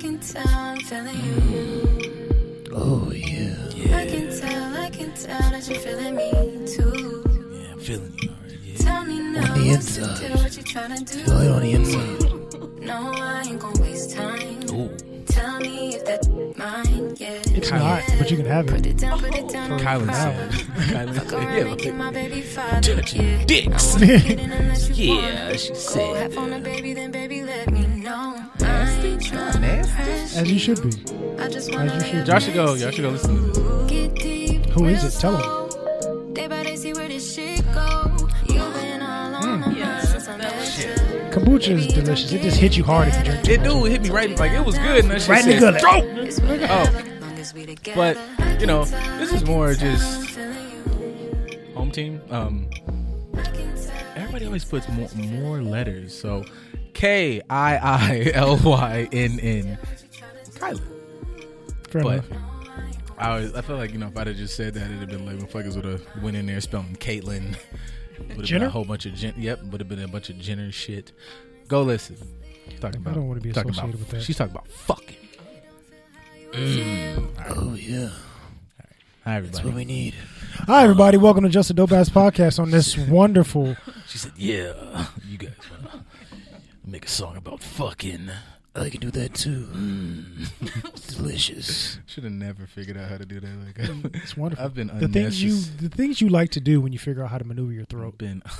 can tell I'm feeling you. Oh yeah. I can tell, I can tell that you're feeling me too. Yeah, I'm feeling you already. Yeah. Tell me now the the inside. deal, what you tryna do? Feel it on the inside. No, I ain't gonna waste time. Ooh, Tell me if that's mine, yeah. It's not, but you can have Put it. it down, put it down. on the Kylan proper. said. Kylan said, yeah, and get my baby father, touching yeah. dicks. I won't get in unless you Yeah, want. she Go said on the that. baby, then As you should be. I just As wanna you should live Y'all should go. Y'all should go listen to this. Get deep, Who is real it? Tell 'em. slow. Day by day, see where this shit go. You've been all on my mind since I met you. Kombucha is delicious. It just hits you hard if you drink It do hit me right like it was good. And that shit Right in the said, gullet. "Stroke." It's weird, Oh. long as we together. But you know, this is more just I'm feeling you. home team. Um, I can tell. everybody always puts more more letters. So K I I L Y N N. Kylan. Fair But enough. I always, I feel like you know if I'd have just said that, it'd have been like motherfuckers would have went in there spelling Caitlyn. Would have been a whole bunch of Jen, yep, would have been a bunch of Jenner shit. Go listen. Talking about, I don't wanna be talking associated about, with that. She's talking about fucking. Mm. Oh yeah. Hi everybody. That's what we need. Hi, everybody. Welcome to Just a Dope Ass Podcast on this wonderful. She said, "Yeah, you guys wanna make a song about fucking." I can do that too. It's mm. delicious. Should have never figured out how to do that. Like, mm, It's wonderful. I've been the things you the things you like to do when you figure out how to maneuver your throat. been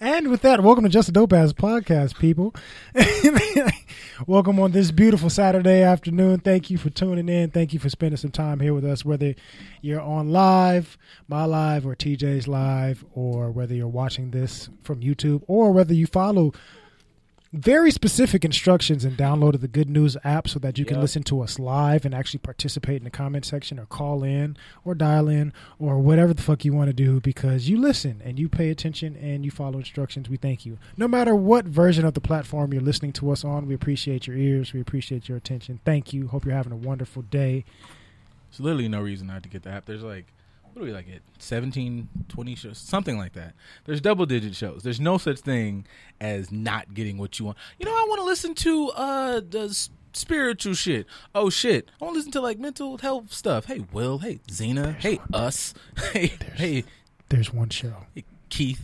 And with that, welcome to Just a Dope Ass Podcast, people. welcome on this beautiful Saturday afternoon. Thank you for tuning in. Thank you for spending some time here with us, whether you're on live, my live, or TJ's live, or whether you're watching this from YouTube, or whether you follow very specific instructions and downloaded the Good News app so that you can Yep. listen to us live and actually participate in the comment section or call in or dial in or whatever the fuck you want to do because you listen and you pay attention and you follow instructions. We thank you. No matter what version of the platform you're listening to us on, we appreciate your ears. We appreciate your attention. Thank you. Hope you're having a wonderful day. There's literally no reason not to get the app. There's like, what do we like it? 17, 20 shows, something like that. There's double digit shows. There's no such thing as not getting what you want. You know, I want to listen to uh the spiritual shit. Oh shit, I want to listen to like mental health stuff. Hey Will, hey Zena, hey us, hey hey There's one show. hey Keith.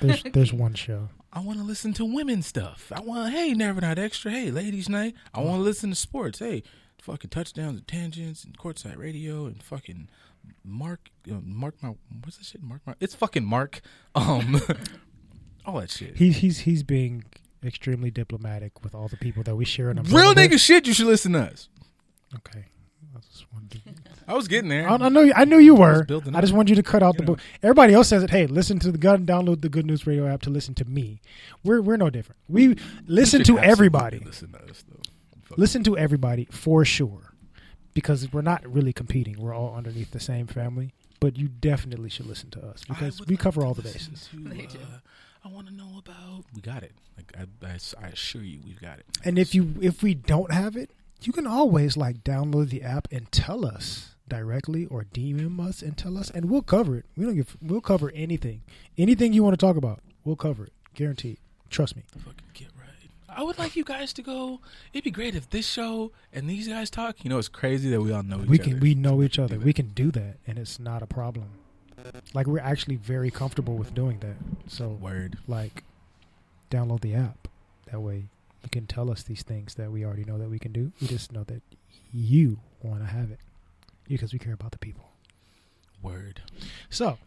There's there's one show. I want to listen to women stuff. I want hey Never Not Extra. Hey Ladies Night. I want to listen to sports. Hey fucking touchdowns and tangents and courtside radio and fucking Mark uh, Mark my what's that shit Mark my it's fucking Mark um all that shit. He's he's he's being extremely diplomatic with all the people that we share an Real umbrella with. shit. You should listen to us. Okay. I just wanted to- I was getting there. I, I know. I knew you were. building I just up. want you to cut out You the book. Everybody else says it. Hey, listen to the gun. Download the Good News Radio app to listen to me. We're we're no different. We listen to everybody. Listen to us though. Fuck. Listen to everybody for sure, because we're not really competing. We're all underneath the same family. But you definitely should listen to us because we like cover to all the bases. to, uh, I want to know about. We got it. Like I, I, I assure you, we've got it. And if you if we don't have it, you can always like download the app and tell us directly or DM us and tell us, and we'll cover it. We don't give. We'll cover anything, anything you want to talk about. We'll cover it, guaranteed. Trust me. fucking get right. I would like you guys to go. It'd be great if this show and these guys talk. You know, it's crazy that we all know each we other. can we know each other. We can do that, and it's not a problem. Like we're actually very comfortable with doing that. So Word. like, download the app. That way, you can tell us these things that we already know that we can do. We just know that you want to have it because we care about the people. Word. So,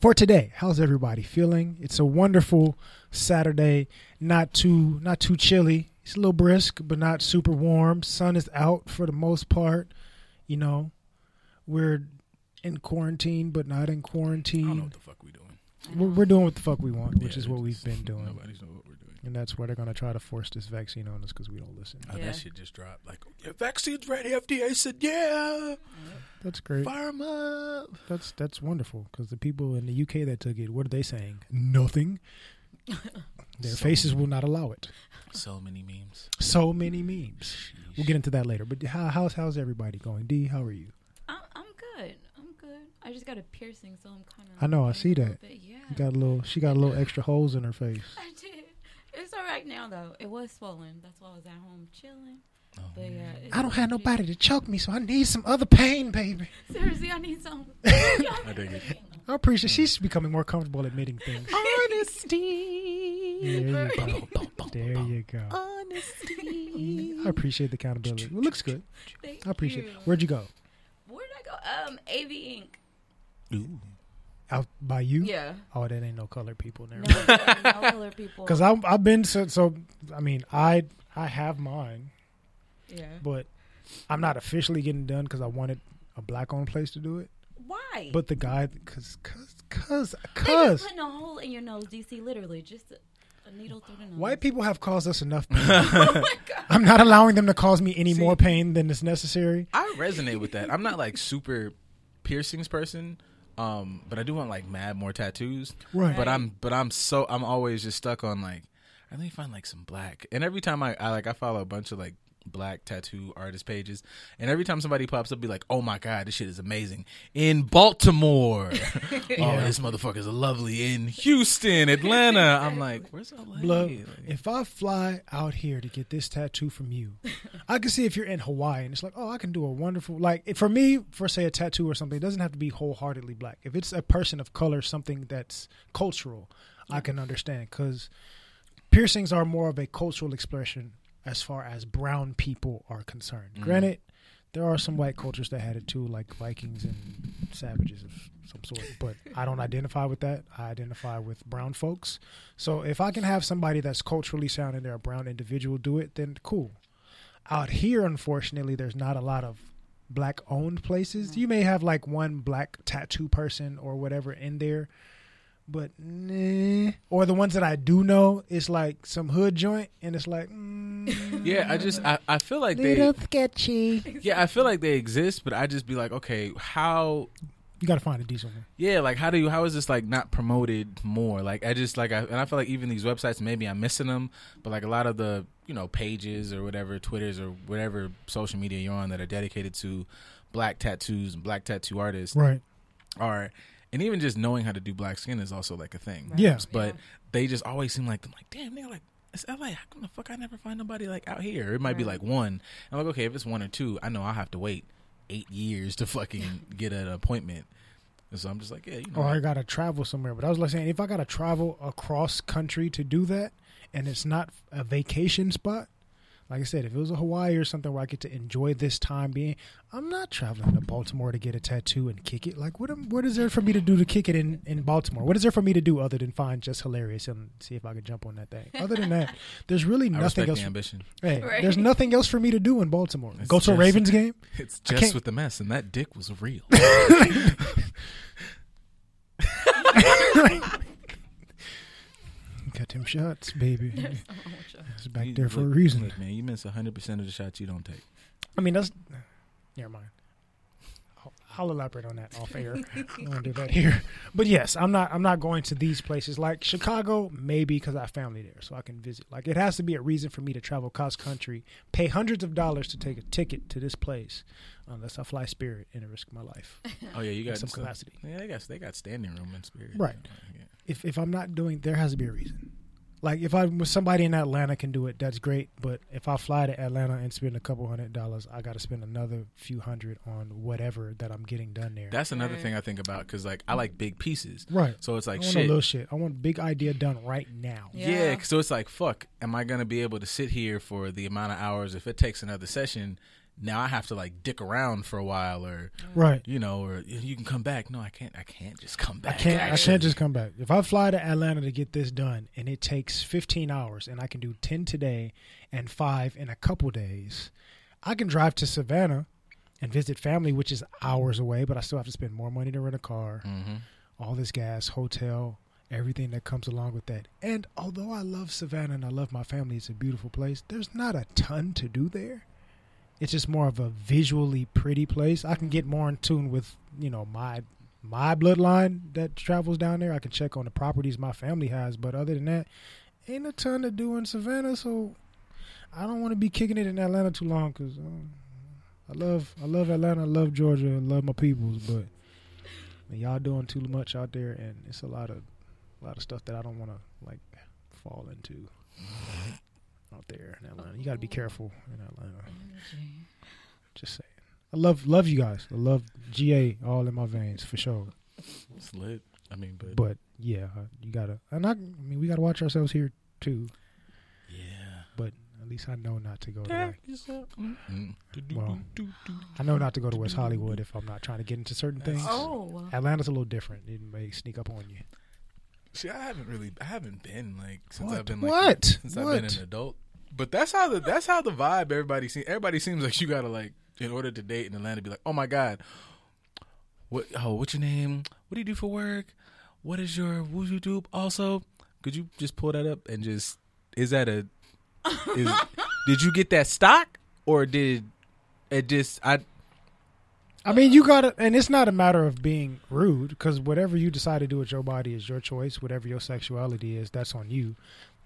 for today, how's everybody feeling? It's a wonderful Saturday. Not too not too chilly. It's a little brisk, but not super warm. Sun is out for the most part. You know, we're in quarantine, but not in quarantine. I don't know what the fuck we doing. We're, we're doing what the fuck we want, which Yeah, is what we've been doing. Nobody's know what doing. And that's where they're going to try to force this vaccine on us because we don't listen. Oh, Yeah. that shit just dropped. Like, your vaccine's ready. FDA said, yeah. That's great. Fire 'em up. That's that's wonderful because the people in the UK that took it, what are they saying? Nothing. Their So faces many- will not allow it. So many memes. So many memes. We'll get into that later. But how, how's how's everybody going? D, how are you? I'm, I'm good. I'm good. I just got a piercing, so I'm kind of. I know, I see that. Yeah. You got a little. She got a little extra holes in her face. I did. It's all right. Now though. It was swollen. That's why I was at home chilling. Oh. But yeah, it's I don't have nobody to choke me, so I need some other pain, baby. Seriously, I need some. I dig it. I appreciate she's becoming more comfortable admitting things. Honesty. There you go. There you go. Honesty. I appreciate the accountability. It looks good. Thank I appreciate you. it. Where'd you go? Where'd I go? Um, AV Inc. Ooh. Out by you? Yeah. Oh, that ain't no colored people there. No, no color people. Because I've, I've been so, so. I mean, I I have mine, yeah. but I'm not officially getting done because I wanted a black owned place to do it. Why? But the guy, because cause cause They just cause putting a hole in your nose, DC. Literally, just a, a needle through the nose. white people have caused us enough pain. Oh my god. I'm not allowing them to cause me any See- more pain than is necessary. I resonate with that. I'm not like super piercings person, um, but I do want like mad more tattoos. Right. But I'm but I'm so I'm always just stuck on like I need to find like some black. And every time I, I like I follow a bunch of like black tattoo artist pages, and every time somebody pops up, be like, "Oh my god, this shit is amazing in Baltimore." oh, this motherfucker's lovely in Houston, Atlanta. I'm like, "Where's LA?" Blood, Like, if I fly out here to get this tattoo from you, I can see if you're in Hawaii and it's like, oh, I can do a wonderful like for me for say a tattoo or something. It doesn't have to be wholeheartedly black. If it's a person of color, something that's cultural, I can understand because piercings are more of a cultural expression as far as brown people are concerned. Mhm. Granted, there are some white cultures that had it too, like Vikings and savages of some sort. But I don't identify with that. I identify with brown folks. So if I can have somebody that's culturally sound and they're a brown individual do it, then cool. Out here, unfortunately, there's not a lot of black owned places. You may have like one black tattoo person or whatever in there. But nah. Or the ones that I do know, it's like some hood joint, and it's like, mm, yeah, I just I, I feel like little they sketchy. yeah I feel like they exist, but I just be like, okay, how You got to find a decent one. Yeah, like how do you how is this like not promoted more? Like I just like I and I feel like even these websites maybe I'm missing them, but like a lot of the you know pages or whatever Twitters or whatever social media you're on that are dedicated to black tattoos and black tattoo artists Right. are and even just knowing how to do black skin is also like a thing. Yeah. But they just always seem like I'm like damn nigga like it's LA. How come the fuck I never find nobody like out here? It might be like one. I'm like okay if it's one or two, I know I'll have to wait eight years to fucking get an appointment. And so I'm just like yeah, you know. or I gotta travel somewhere. But I was like saying, if I gotta travel across country to do that, and it's not a vacation spot, like I said, if it was a Hawaii or something where I get to enjoy this time being, I'm not traveling to Baltimore to get a tattoo and kick it. Like, what am, what is there for me to do to kick it in in Baltimore? What is there for me to do other than find just hilarious and see if I could jump on that thing? Other than that, there's really nothing respect else. the ambition. Hey, Right. there's nothing else for me to do in Baltimore. It's Go to a Ravens game. It's just with the mess, and that dick was real. Got them shots, baby. There's so much It's back You- there for a reason. Look, man, you miss 100 percent of the shots you don't take. I mean, that's never mind. I'll, I'll elaborate on that off air. I don't want to do that here. But yes, I'm not. I'm not going to these places like Chicago. Maybe because I have family there, so I can visit. Like it has to be a reason for me to travel cross country, pay hundreds of dollars to take a ticket to this place, unless I fly Spirit and risk my life. Oh yeah, you got some some- capacity. Yeah, they got they got standing room in Spirit. Right. Yeah. If if I'm not doing, there has to be a reason. Like if I with somebody in Atlanta can do it, that's great. But if I fly to Atlanta and spend a couple hundred dollars, I got to spend another few hundred on whatever that I'm getting done there. That's another Right. thing I think about because like I like big pieces, right. so it's like I like want shit. a little shit. I want big idea done right now. Yeah. Yeah, so it's like fuck. Am I gonna be able to sit here for the amount of hours? If it takes another session, now I have to like dick around for a while, or Right. you know, or you can come back. No, I can't. I can't just come back I can't. I actually. can't just come back. If I fly to Atlanta to get this done, and it takes 15 hours, and I can do 10 today and five in a couple days, I can drive to Savannah and visit family, which is hours away, but I still have to spend more money to rent a car, Mm-hmm. all this gas, hotel, everything that comes along with that. And although I love Savannah and I love my family, it's a beautiful place. There's not a ton to do there. It's just more of a visually pretty place. I can get more in tune with, you know, my my bloodline that travels down there. I can check on the properties my family has, but other than that, ain't a ton to do in Savannah. So I don't want to be kicking it in Atlanta too long because um, I love I love Atlanta, I love Georgia, I love my peoples, but y'all doing too much out there, and it's a lot of a lot of stuff that I don't want to like fall into out there in Atlanta. You got to be careful in Atlanta. Just saying. I love love you guys. I love GA all in my veins for sure. It's lit. I mean, but, But yeah, uh, you gotta. And I, I mean, we gotta watch ourselves here too. yeah. But at least I know not to go to. Like, Mm. Well, I know not to go to West Hollywood if I'm not trying to get into certain things. Oh. Atlanta's a little different. It may sneak up on you. See, I haven't really, I haven't been like since What? I've been like What? since I've been an adult. But that's how the that's how the vibe everybody seems. Everybody seems like you gotta like in order to date in Atlanta, be like, oh my god, what? Oh, what's your name? What do you do for work? What is your what you do? Also, could you just pull that up and just is that a is did you get that stock or did it just I I mean, you gotta, and it's not a matter of being rude because whatever you decide to do with your body is your choice. Whatever your sexuality is, that's on you.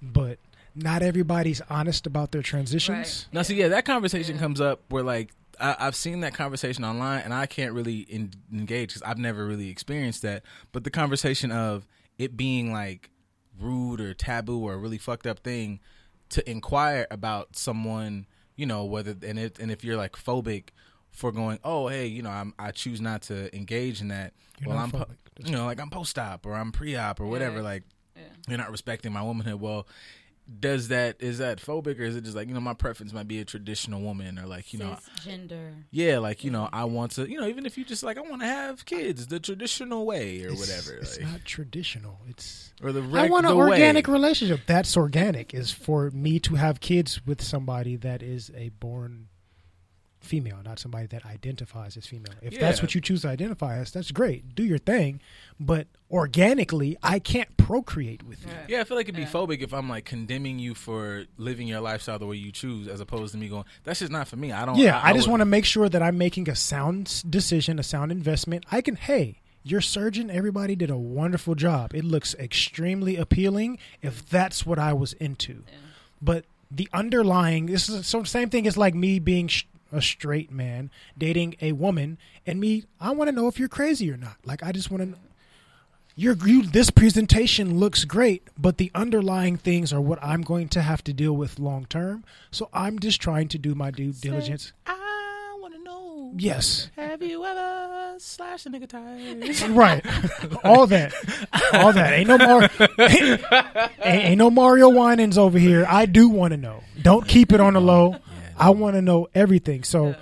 But not everybody's honest about their transitions. Now, see, yeah, that conversation comes up where like I, I've seen that conversation online, and I can't really in, engage because I've never really experienced that. But the conversation of it being like rude or taboo or a really fucked up thing to inquire about someone, you know, whether and if and if you're like phobic for going, oh, hey, you know, I'm I choose not to engage in that. You're well, I'm po- you know, like I'm post op or I'm pre op or whatever. Yeah. Like Yeah. you're not respecting my womanhood. Well, does that is that phobic or is it just like you know my preference might be a traditional woman or like you know gender. yeah like you know I want to you know even if you just like I want to have kids the traditional way or It's- whatever It's like, not traditional. It's or the I want an the way. organic relationship. That's organic. Is for me to have kids with somebody that is a born female, not somebody that identifies as female. If that's what you choose to identify as, that's great. Do your thing, but organically, I can't procreate with you. Right. Yeah, I feel like it'd be Yeah. phobic if I'm like condemning you for living your lifestyle the way you choose, as opposed to me going, "That's just not for me." I don't. Yeah, I, just want to make sure that I'm making a sound decision, a sound investment. I can, hey, your surgeon, everybody did a wonderful job. It looks extremely appealing if that's what I was into. But the underlying, this is so same thing as like me being sh- a straight man dating a woman, and me, I want to know if you're crazy or not. Like, I just want to. Your you, this presentation looks great, but the underlying things are what I'm going to have to deal with long term. So I'm just trying to do my due diligence. I want to know. Yes, Have you ever slashed a nigga tires? right. all that, all that. Ain't no more. ain't, ain't no Mario Winans over here. I do want to know. Don't keep it on the low. I want to know everything. So,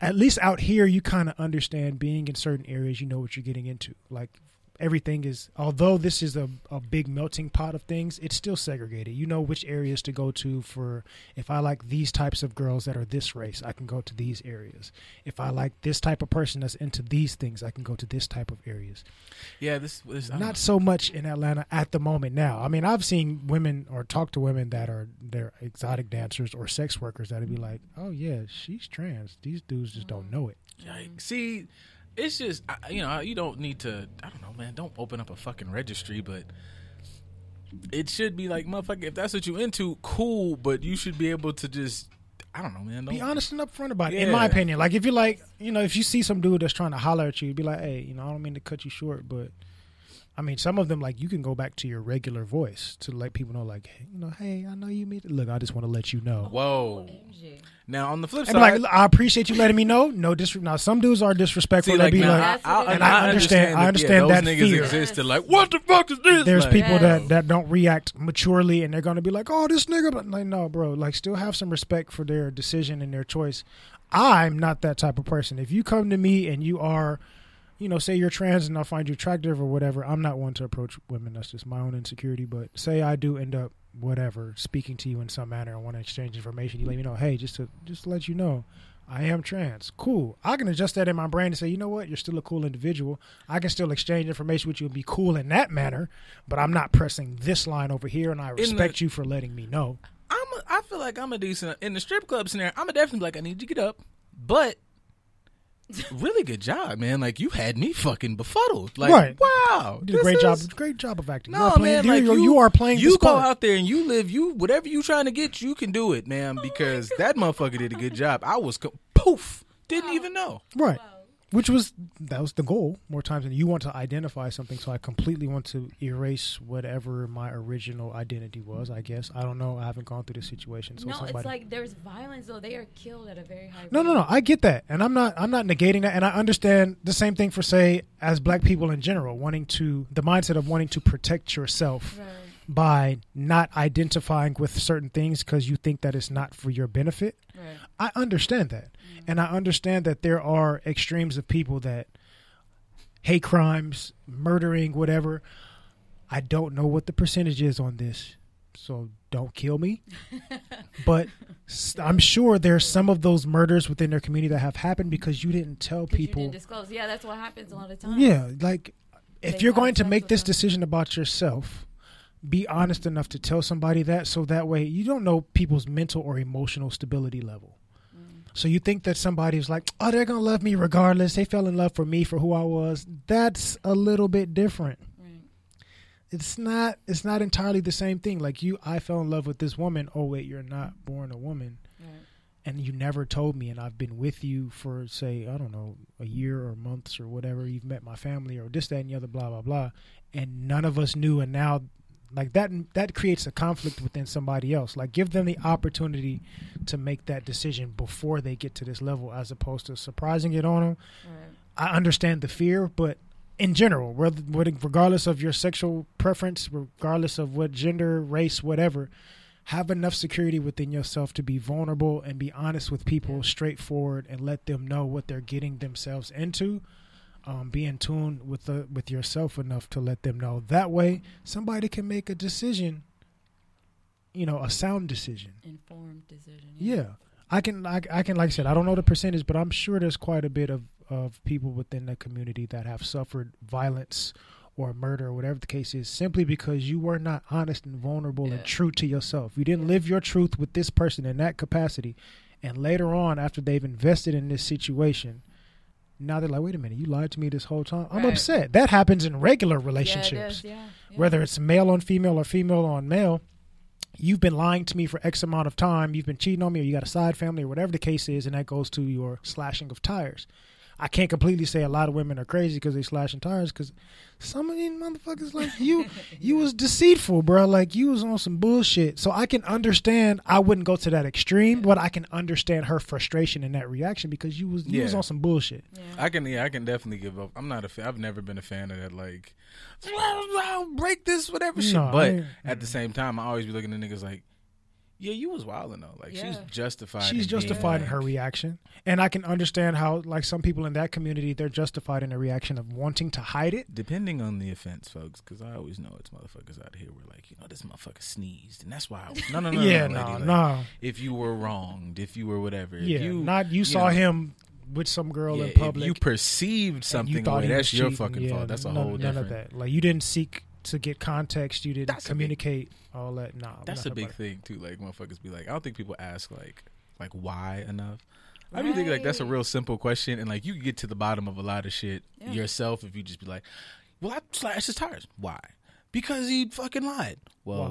at least out here, you kind of understand. Being in certain areas, you know what you're getting into. Like everything is. Although this is a a big melting pot of things, it's still segregated. You know which areas to go to for. If I like these types of girls that are this race, I can go to these areas. If I like this type of person that's into these things, I can go to this type of areas. yeah, this was Not so much in Atlanta at the moment now. I mean, I've seen women or talked to women that are they're exotic dancers or sex workers that'd be mm. like, "Oh yeah, she's trans." These dudes just don't know it. Yikes. See, it's just I- you know you don't need to. I don't know, man. Don't open up a fucking registry, but it should be like motherfucker. If that's what you into, cool. But you should be able to just. I don't know, man. Don't, Be honest and upfront about it. In my opinion, like if you're like, you know, if you see some dude that's trying to holler at you, be like, "Hey, you know, I don't mean to cut you short, but." I mean, some of them like you can go back to your regular voice to let people know, like, hey, you know, hey, I know you meet. Look, I just want to let you know. Whoa. Now on the flip And side, like, I appreciate you letting me know. No disrespect. Now, some dudes are disrespectful. see, they like, be now, like, I, I, And I understand- I that, understand yeah, those that niggas fear. existed. Like, what the fuck is this? there's Like, people Yeah. that that don't react maturely, and they're gonna be like, "Oh, this nigga," but like, no, bro. Like, still have some respect for their decision and their choice. I'm not that type of person. If you come to me and you are, you know, say you're trans and I find you attractive or whatever, I'm not one to approach women. That's just my own insecurity. But say I do end up whatever speaking to you in some manner and want to exchange information, you let me know. Hey, just to just to let you know. I am trans. Cool. I can adjust that in my brain and say, you know what, you're still a cool individual. I can still exchange information with you and be cool in that manner, but I'm not pressing this line over here, and I respect you for letting me know. I'm. A, I feel like I'm a decent in the strip club scenario. I'm a definitely like I need you to get up, but really good job, man. Like you had me fucking befuddled. Like Right. wow, You did a this great job. Great job of acting. you No are playing, man, you, like you, you, you are playing. You this go part. out there and you live. You whatever you trying to get, you can do it, Oh man. Because that motherfucker did a good job. I was co- poof, didn't even know. right. Which was that was the goal more times than you want to identify something. So i completely want to erase whatever my original identity was i guess. I don't know. I haven't gone through this situation. So no, somebody it's like there's violence though. They are killed at a very high. no no no. I get that. And i'm not i'm not negating that. And i understand the same thing for say as black people in general wanting to the mindset of wanting to protect yourself Right. By not identifying with certain things because you think that it's not for your benefit Right. I understand that. Mm-hmm. And I understand that there are extremes of people that hate crimes, murdering, whatever. I don't know what the percentage is on this. So don't kill me. but I'm sure there's some of those murders within their community that have happened because you didn't tell people. didn't disclose. Yeah, that's what happens a lot of times. Yeah, like if They you're going to make this them. decision about yourself, be honest enough to tell somebody that so that way you don't know people's mental or emotional stability level. Mm. So you think that somebody's like, "Oh, they're going to love me regardless. They fell in love for me for who I was." That's a little bit different. Right. It's not it's not entirely the same thing. Like you I fell in love with this woman. Oh, wait, you're not born a woman Right. and you never told me and I've been with you for say, I don't know, a year or months or whatever, you've met my family or this, that and the other, blah, blah, blah. And none of us knew and now like that that creates a conflict within somebody else. Like give them the opportunity to make that decision before they get to this level as opposed to surprising it on them. Right. I understand the fear, but in general, regardless of your sexual preference, regardless of what gender, race, whatever, have enough security within yourself to be vulnerable and be honest with people, straightforward, and let them know what they're getting themselves into. Um, be in tune with the with yourself enough to let them know. That way, somebody can make a decision. You know, a sound decision. Informed decision. Yeah, I can. I, I can. Like I said, I don't know the percentage, but I'm sure there's quite a bit of of people within the community that have suffered violence or murder or whatever the case is, simply because you were not honest and vulnerable Yeah. and true to yourself. You didn't live your truth with this person in that capacity, and later on, after they've invested in this situation. Now they're like, wait a minute, you lied to me this whole time. I'm Right. upset. That happens in regular relationships, Yeah, it yeah, yeah. whether it's male on female or female on male, you've been lying to me for X amount of time. You've been cheating on me, or you got a side family, or whatever the case is, and that goes to your slashing of tires. I can't completely say a lot of women are crazy because they slashing tires because some of these motherfuckers like you, you was deceitful, bro. Like you was on some bullshit. So I can understand. I wouldn't go to that extreme, but I can understand her frustration in that reaction because you was you was on some bullshit. Yeah. I can yeah, I can definitely give up. I'm not a fan. I've never been a fan of that like "Well, break this whatever shit. No, but I- at the same time, I always be looking at niggas like, yeah, you was wilding though. Like she's justified. She's in being, justified in like- her reaction, and I can understand how, like some people in that community, they're justified in a reaction of wanting to hide it. Depending on the offense, folks, because I always know it's motherfuckers out here We're like, you know, this motherfucker sneezed, and that's why. I was, no, no, no, yeah, no, no, lady, like, no, If you were wronged, if you were whatever, if yeah, you, not you saw know, him with some girl yeah, in if public. you perceived something you thought away, that's was your fucking Yeah, fault. That's a none, whole none different. of that. Like you didn't seek to get context. You didn't That's a big- communicate all that. Nah, That's a big thing too. Like motherfuckers be like, I don't think people ask like like why enough. I do think like that's a real simple question, and like you can get to the bottom of a lot of shit Yeah. yourself if you just be like, "Well, I slashed his tires. Why? Because he fucking lied. Well,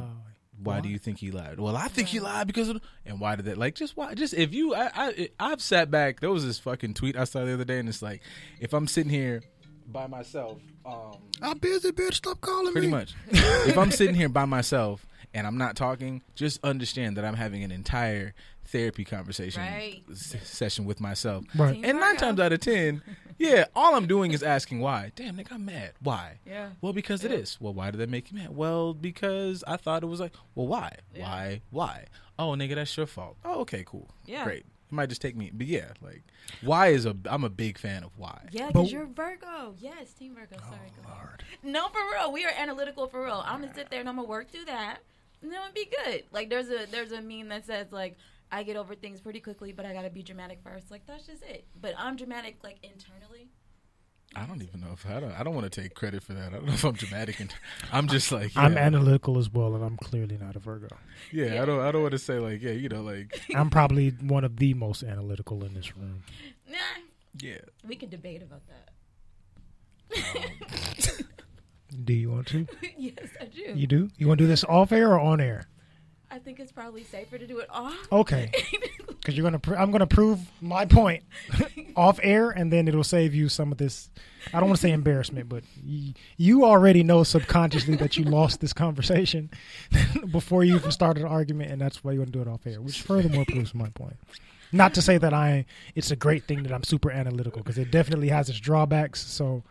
Why? why, do you think he lied? Well, I think he lied because of. And why did that? Like, just why? Just if you, I, I, I've sat back. There was this fucking tweet I saw the other day, and it's like, if I'm sitting here by myself, um, I'm busy, bitch. Stop calling me. pretty me. much. if I'm sitting here by myself and I'm not talking, just understand that I'm having an entire therapy conversation Right. s- session with myself. Right. And nine times out of ten, yeah, all I'm doing is asking why. Damn, nigga, I'm mad. Why? Yeah. Well, because it Yeah. is. Well, why did that make you mad? Well, because I thought it was like, well, why? Yeah. Why? Why? Oh, nigga, that's your fault. Oh, okay, cool. Yeah. Great. It might just take me, but yeah, like, why is a? I'm a big fan of why. Yeah, because you're Virgo. Yes, Team Virgo. Sorry. Oh, go ahead. Lord. No, for real. We are analytical for real. I'm gonna sit there and I'm gonna work through that, and then it'll be good. Like there's a there's a meme that says like I get over things pretty quickly, but I gotta be dramatic first. Like that's just it. But I'm dramatic like internally. I don't even know if I don't. I don't want to take credit for that. I don't know if I'm dramatic. And I'm just like I'm analytical as well, and I'm clearly not a Virgo. Yeah, I don't. I don't want to say like yeah, you know, like I'm probably one of the most analytical in this room. Nah, yeah. we can debate about that. Um, do you want to? yes, I do. You do? You want to do this off air or on air? I think it's probably safer to do it off. Okay. Because you're gonna. Pr- I'm gonna prove my point off air, and then it'll save you some of this. I don't want to say embarrassment, but y- you already know subconsciously that you lost this conversation before you even started an argument, and that's why you want to do it off air, which furthermore proves my point. Not to say that I. It's a great thing that I'm super analytical because it definitely has its drawbacks. So.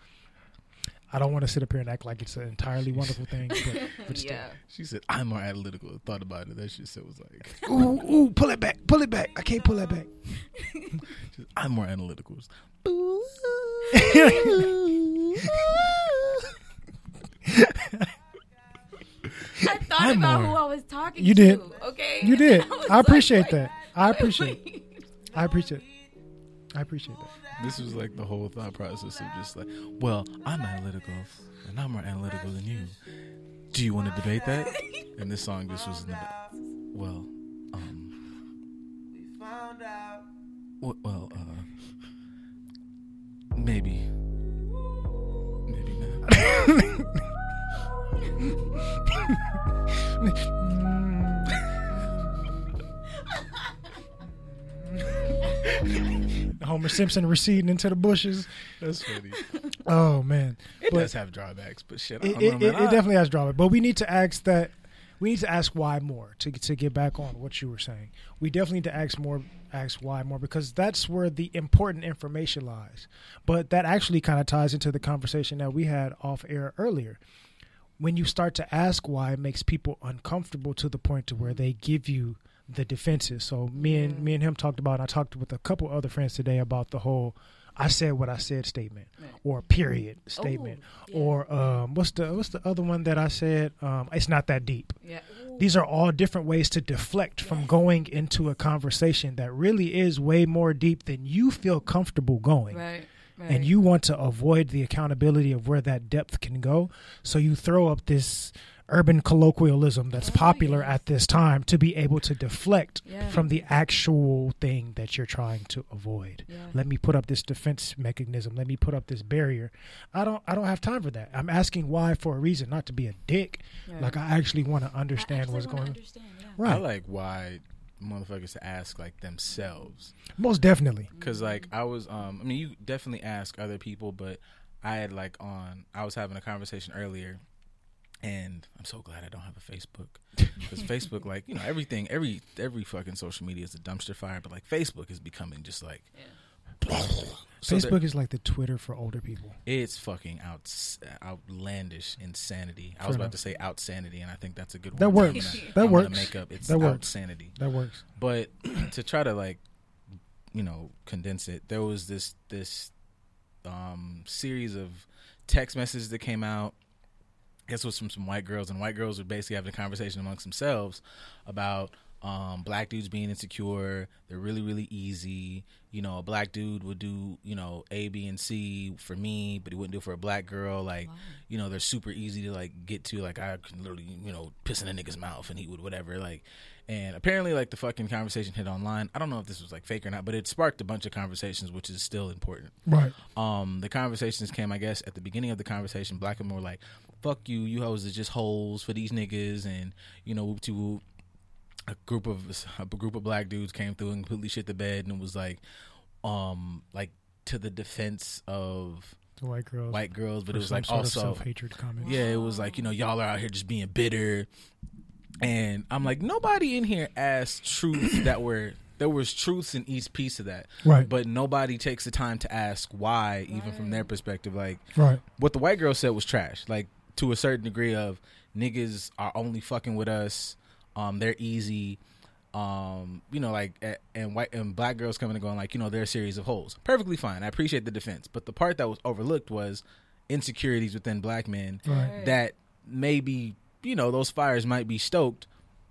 I don't want to sit up here and act like it's an entirely wonderful thing, but, but still. Yeah. She said, "I'm more analytical." I thought about it. That shit said was like, Ooh, ooh, pull it back, pull it back. I can't pull that back. she said, "I'm more analytical." I thought I'm about more- who I was talking You to. did. Okay. You did. I I appreciate like, that. I appreciate. wait. I appreciate. It. I appreciate that. This was like the whole thought process of just like, well, I'm analytical, and I'm more analytical than you. Do you want to debate that? And this song just was in the well, um, w- well, uh, maybe, Simpson receding into the bushes. That's funny. Oh man, It But- does have drawbacks, but shit, I it, don't it, know, it, man. it definitely has drawbacks. But we need to ask that. We need to ask why more to to get back on what you were saying. We definitely need to ask more, ask why more because that's where the important information lies. But that actually kind of ties into the conversation that we had off air earlier. When you start to ask why, it makes people uncomfortable to the point to where they give you the defenses. So me and me and him talked about. I talked with a couple other friends today about the whole "I said what I said" statement or period statement yeah. or um, what's the what's the other one that I said? Um, it's not that deep. Yeah. These are all different ways to deflect from going into a conversation that really is way more deep than you feel comfortable going. Right. Right. And you want to avoid the accountability of where that depth can go. So you throw up this urban colloquialism that's popular at this time to be able to deflect Yeah. from the actual thing that you're trying to avoid. Yeah. Let me put up this defense mechanism. Let me put up this barrier. I don't I don't have time for that. I'm asking why for a reason, not to be a dick. Right. Like I actually want to understand what's going on. Yeah. Right. I like why motherfuckers to ask like themselves. Most definitely. Cause like I was, um, I mean, you definitely ask other people, but I had like on, I was having a conversation earlier, and I'm so glad I don't have a Facebook, because Facebook, like you know, everything, every every fucking social media is a dumpster fire, but like Facebook is becoming just like. So Facebook there- is like the Twitter for older people. it's fucking out, outlandish insanity. I was about enough. to say outsanity, and I think that's a good word. That one. works. I'm gonna- That I'm works. Make up. It's That works. outsanity. That works. but to try to like you know condense it there was this this um series of text messages that came out I guess it was from some white girls and white girls were basically having a conversation amongst themselves about um, black dudes being insecure they're really really easy. You know a black dude would do you know a b and c for me but he wouldn't do it for a black girl. Like you know they're super easy to like get to. Like i can literally you know piss in a nigga's mouth and he would whatever. Like and apparently like the fucking conversation hit online. I don't know if this was like fake or not but it sparked a bunch of conversations which is still important. Right. um the conversations came i guess at the beginning of the conversation black and more like fuck you you hoes is just holes for these niggas and you know whoop to whoop a group of a group of black dudes came through and completely shit the bed and it was like um like to the defense of The white girls. white girls but it was like also self hatred comment. yeah, it was like, you know, y'all are out here just being bitter. And I'm like, nobody in here asked truth that were there was truths in each piece of that. Right. But nobody takes the time to ask why, even from their perspective. Like Right. what the white girl said was trash. Like to a certain degree of niggas are only fucking with us. Um, they're easy. Um, you know, like and white and black girls coming and going like, you know, they're a series of holes. Perfectly fine. I appreciate the defense, but the part that was overlooked was insecurities within black men Right. that maybe you know those fires might be stoked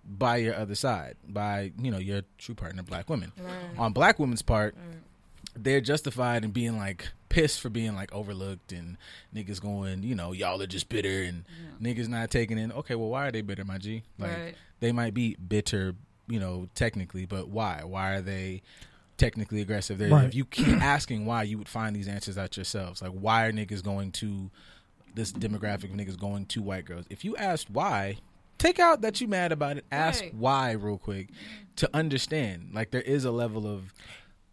by your other side by you know your true partner black women on black women's part they're justified in being like pissed for being like overlooked and niggas going you know y'all are just bitter and niggas not taking in okay well why are they bitter my g like Right. they might be bitter you know technically but why why are they technically aggressive They're- Right. if you keep asking why you would find these answers out yourselves like why are niggas going to this demographic of niggas going to white girls if you asked why take out that you mad about it. Ask Right. why real quick mm-hmm. to understand. Like there is a level of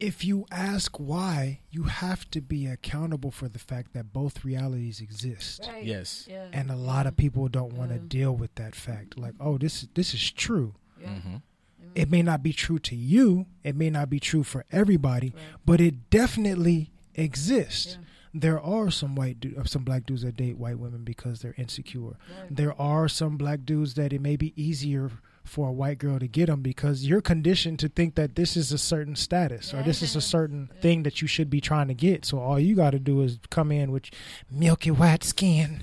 if you ask why, you have to be accountable for the fact that both realities exist. Right. yes. Yeah. And a lot of people don't want to Yeah. deal with that fact. Like, oh, this this is true. yeah. hmm It may not be true to you. It may not be true for everybody, Right. but it definitely exists. Yeah. There are some white, du- uh, some black dudes that date white women because they're insecure. Right. There are some black dudes that it may be easier for a white girl to get them because you're conditioned to think that this is a certain status or this is a mm-hmm. Yeah. certain thing that you should be trying to get. So all you got to do is come in with milky white skin,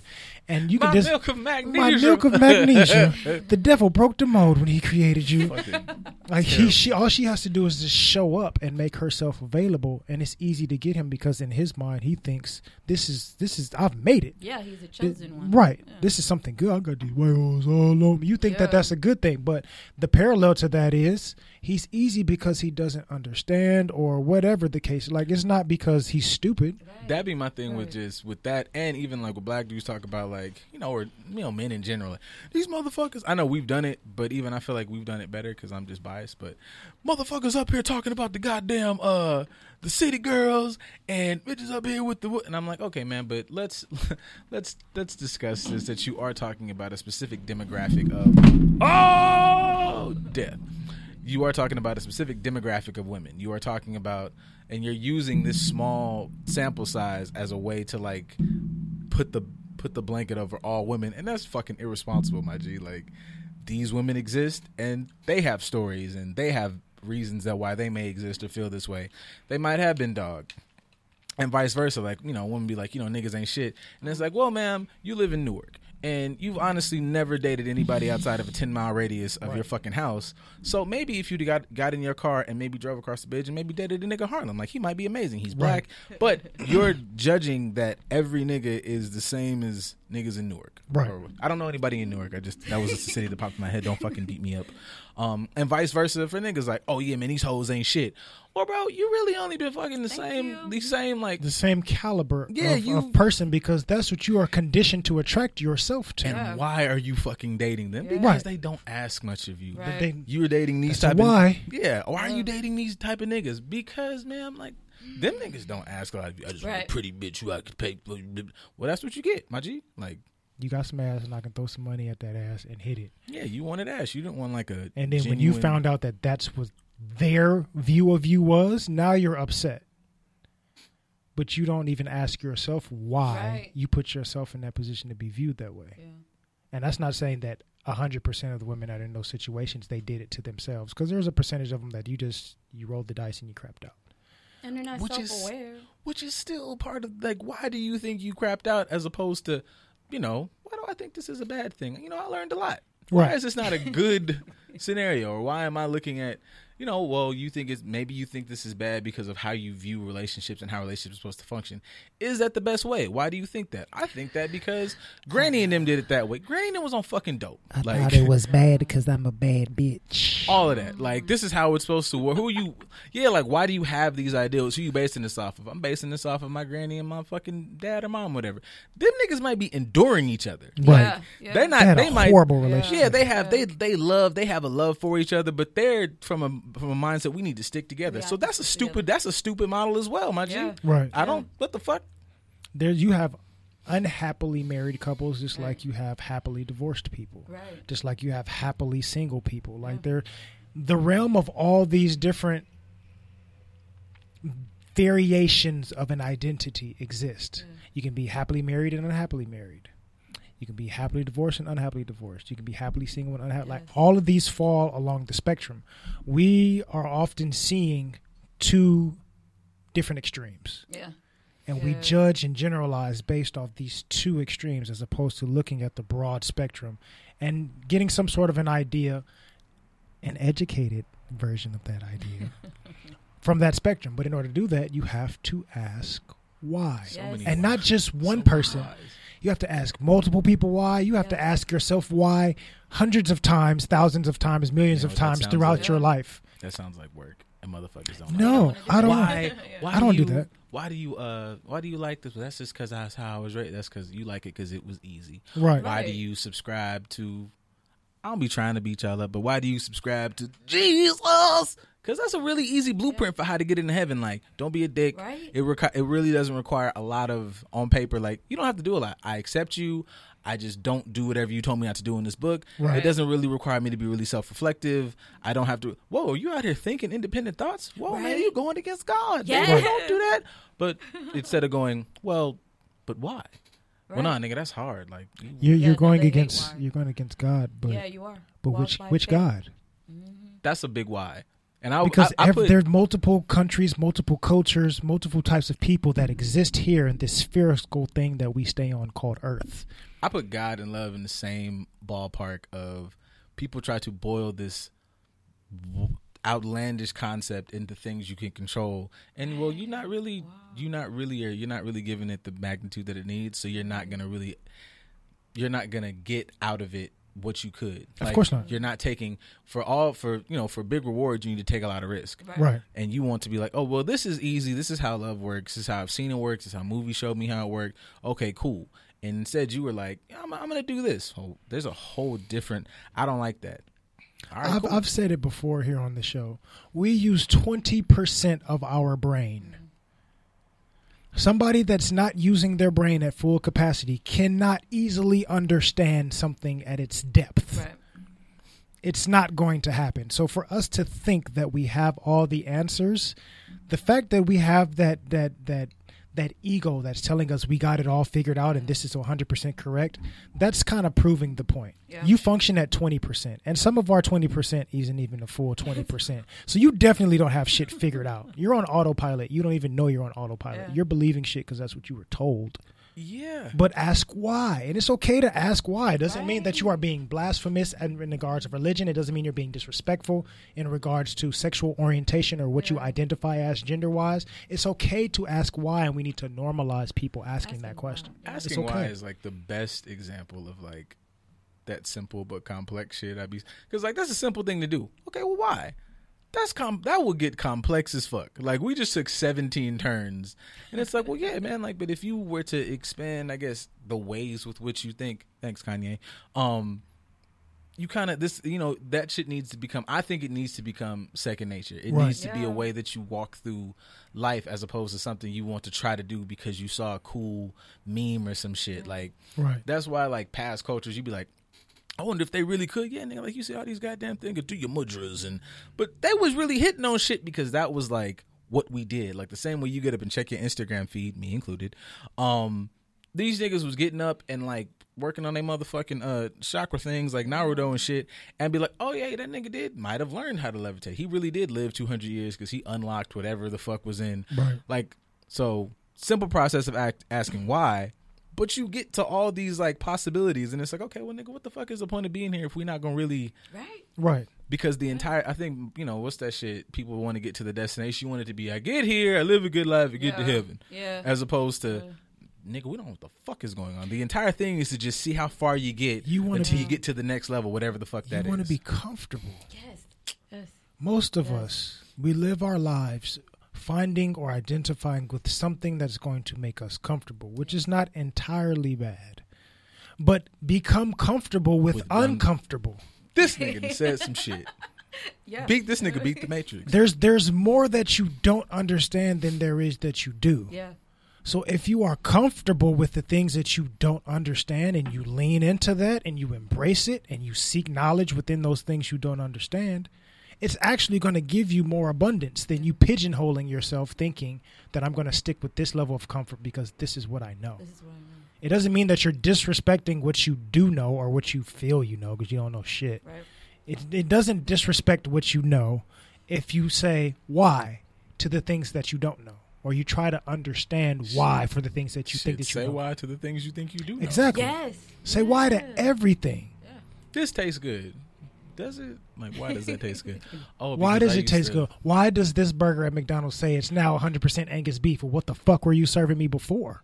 and you My can just milk of magnesia. my milk of magnesia. the devil broke the mold when he created you. Like he, she, all she has to do is just show up and make herself available, and it's easy to get him because in his mind he thinks this is this is I've made it. Yeah, he's a Th- chosen one. Right. Yeah. This is something good. I got these white hoes all over. You think that that's a good thing, but the parallel to that is he's easy because he doesn't understand or whatever the case. Like it's not because he's stupid. Right. That'd be my thing with just with that, and even like with black dudes talk about like you know or you know men in general. Like, These motherfuckers. I know we've done it, but even I feel like we've done it better because I'm just biased. But motherfuckers up here talking about the goddamn uh the city girls and bitches up here with the wo-" and I'm like okay man, but let's let's let's discuss this that you are talking about a specific demographic of oh death you are talking about a specific demographic of women. You are talking about, and you're using this small sample size as a way to like put the put the blanket over all women, and that's fucking irresponsible, my G. Like these women exist, and they have stories, and they have reasons that why they may exist or feel this way. They might have been dogged. And vice versa, like you know, women be like, you know, niggas ain't shit, and it's like, well, ma'am, you live in Newark, and you've honestly never dated anybody outside of a ten mile radius of your fucking house. So maybe if you got got in your car and maybe drove across the bridge and maybe dated a nigga Harlem, like he might be amazing. He's black, but you're judging that every nigga is the same as niggas in Newark. Right. Or- I don't know anybody in Newark. I just that was just a city that popped in my head. Don't fucking beat me up. Um, and vice versa for niggas like, oh yeah, man, these hoes ain't shit. Well, bro, you really only been fucking the Thank same, you. the same like The same caliber Yeah, of, you- of person because that's what you are conditioned to attract yourself to. And Yeah. why are you fucking dating them? Yeah. Because Right. they don't ask much of you. Right. They, You're dating these That's type why. of yeah. Why are you dating these type of niggas? Because man, I'm like them niggas don't ask a lot of you. I just want a pretty bitch who I could pay. Well, that's what you get, my G. Like you got some ass and I can throw some money at that ass and hit it. yeah, you wanted ass. You didn't want like a. And then when you found out that that's what their view of you was, now you're upset. But you don't even ask yourself why Right. you put yourself in that position to be viewed that way. Yeah. And that's not saying that 100% of the women that are in those situations, they did it to themselves. Because there's a percentage of them that you just, you rolled the dice and you crapped out. And they're not Which is- self-aware. which is still part of like why do you think you crapped out as opposed to you know why do i think this is a bad thing? You know i learned a lot. Why is this not a good scenario? Or why am i looking at you know well you think it's maybe you think this is bad because of how you view relationships and how relationships are supposed to function. Is that the best way? Why do you think that? I think that because granny and them did it that way. Granny and them was on fucking dope. I like thought it was bad because I'm a bad bitch. All of that. Like this is how it's supposed to work. Who are you? Yeah, like why do you have these ideals? Who you basing this off of? I'm basing this off of my granny and my fucking dad or mom, whatever. Them niggas might be enduring each other. Right. Yeah. yeah. They're not. They had They a might. horrible Yeah. relationship. Yeah, they have. They they love. They have a love for each other, but they're from a from a mindset. We need to stick together. Yeah, so that's a stupid. together. That's a stupid model as well, my G. Right. I don't. What the fuck? There you have unhappily married couples just Right. like you have happily divorced people. Right. Just like you have happily single people. Like they're the realm of all these different variations of an identity exist. Mm. You can be happily married and unhappily married. You can be happily divorced and unhappily divorced. You can be happily single and unhappily. Like all of these fall along the spectrum. We are often seeing two different extremes Yeah. And we judge and generalize based off these two extremes as opposed to looking at the broad spectrum and getting some sort of an idea an educated version of that idea from that spectrum but in order to do that you have to ask why So many and not just one So person wise. you have to ask multiple people why you have to ask yourself why hundreds of times thousands of times millions You know of times throughout like? your Yeah. life That sounds like work. And motherfuckers don't. no wanna do i don't why why I don't do you, that. why do you uh why do you like this well, that's just because that's how i was raised that's because you like it because it was easy right why do you subscribe to I don't be trying to beat y'all up, but why do you subscribe to Jesus? Because that's a really easy blueprint for how to get into heaven. Like, don't be a dick. Right. It requ- it really doesn't require a lot of on paper. Like, you don't have to do a lot. I accept you. I just don't do whatever you told me not to do in this book. Right. It doesn't really require me to be really self reflective. I don't have to. Whoa, you out here thinking independent thoughts? Whoa, man, you going against God? Yeah. Nigga, don't do that. But instead of going, well, but why? Well, nah, nigga, that's hard. Like, you- You're, Yeah, you're no, going they against you're going against God, but yeah, you are. but Walk which which faith. God? Mm-hmm. that's a big why. And I Because I, I ev- put, there's multiple countries, multiple cultures, multiple types of people that exist here in this spherical thing that we stay on called Earth. I put God and love in the same ballpark of people try to boil this outlandish concept into things you can control, and well, you're not really, you're not really, or you're not really giving it the magnitude that it needs. So you're not gonna really, you're not gonna get out of it what you could. Of course not. You're not taking for all for you know for big rewards. You need to take a lot of risk Right. Right. and you want to be like, oh well, this is easy. This is how love works. This is how I've seen it works. This is how movies showed me how it worked. Okay, cool. And instead, you were like, I'm, I'm gonna do this. Oh, there's a whole different. I don't like that. All right, I've, cool. I've said it before here on the show. We use 20% of our brain. Somebody that's not using their brain at full capacity cannot easily understand something at its depth. Right. It's not going to happen. So for us to think that we have all the answers, the fact that we have that that that that ego that's telling us we got it all figured out and this is 100% correct, that's kind of proving the point. Yeah. You function at 20%, and some of our 20% isn't even a full 20%. so you definitely don't have shit figured out. You're on autopilot. You don't even know you're on autopilot. Yeah. You're believing shit because that's what you were told. Yeah. But ask why. And it's okay to ask why. It doesn't mean that you are being blasphemous in, in regards of religion. It doesn't mean you're being disrespectful in regards to sexual orientation or what you identify as gender wise. It's okay to ask why, and we need to normalize people asking, that question. why. It's Asking why okay. is like the best example of like that simple but complex shit. I'd be because like that's a simple thing to do. Okay, well, why? That's com that will get complex as fuck. Like we just took 17 turns, and it's like, well, yeah, man. Like, but if you were to expand, I guess the ways with which you think. Thanks, Kanye. Um, you kind of this, you know, that shit needs to become. I think it needs to become second nature. It Right. needs to be a way that you walk through life as opposed to something you want to try to do because you saw a cool meme or some shit. Like Right. that's why like past cultures, you'd be like, I wonder if they really could. Yeah, nigga, like you see all these goddamn things, do your mudras and but they was really hitting on shit because that was like what we did. Like the same way you get up and check your Instagram feed, me included. Um, these niggas was getting up and like working on their motherfucking uh chakra things like Naruto and shit, and be like, oh yeah, that nigga did might have learned how to levitate. He really did live two hundred years because he unlocked whatever the fuck was in. Right. Like so, simple process of act, asking why. But you get to all these like possibilities, and it's like, okay, well, nigga, what the fuck is the point of being here if we're not gonna really? Right. Right. Because the entire, I think, you know, what's that shit? People want to get to the destination. You want it to be, I get here, I live a good life, I get to heaven, Yeah. as opposed to, nigga, we don't know what the fuck is going on. The entire thing is to just see how far you get You wanna until be- you get to the next level, whatever the fuck that is. You that is. want to be comfortable. yes. Yes. Most of Yes. us, we live our lives finding or identifying with something that's going to make us comfortable, which is not entirely bad. But become comfortable with, With one- uncomfortable. this nigga said some shit. Yeah. Beat this nigga, beat the Matrix. There's there's more that you don't understand than there is that you do. Yeah. So if you are comfortable with the things that you don't understand and you lean into that and you embrace it and you seek knowledge within those things you don't understand, it's actually going to give you more abundance than you pigeonholing yourself thinking that I'm going to stick with this level of comfort because this is what I know. This is what I know. It doesn't mean that you're disrespecting what you do know or what you feel you know because you don't know shit. Right. It it doesn't disrespect what you know if you say why to the things that you don't know or you try to understand why for the things that you think that you say know. why to the things you think you do. Know. Exactly. Yes. Say why to Yeah. everything. This tastes good. Does it? Like, why does that taste good? Oh, Why does I it taste to- good? Why does this burger at McDonald's say it's now 100% Angus beef? Well, what the fuck were you serving me before?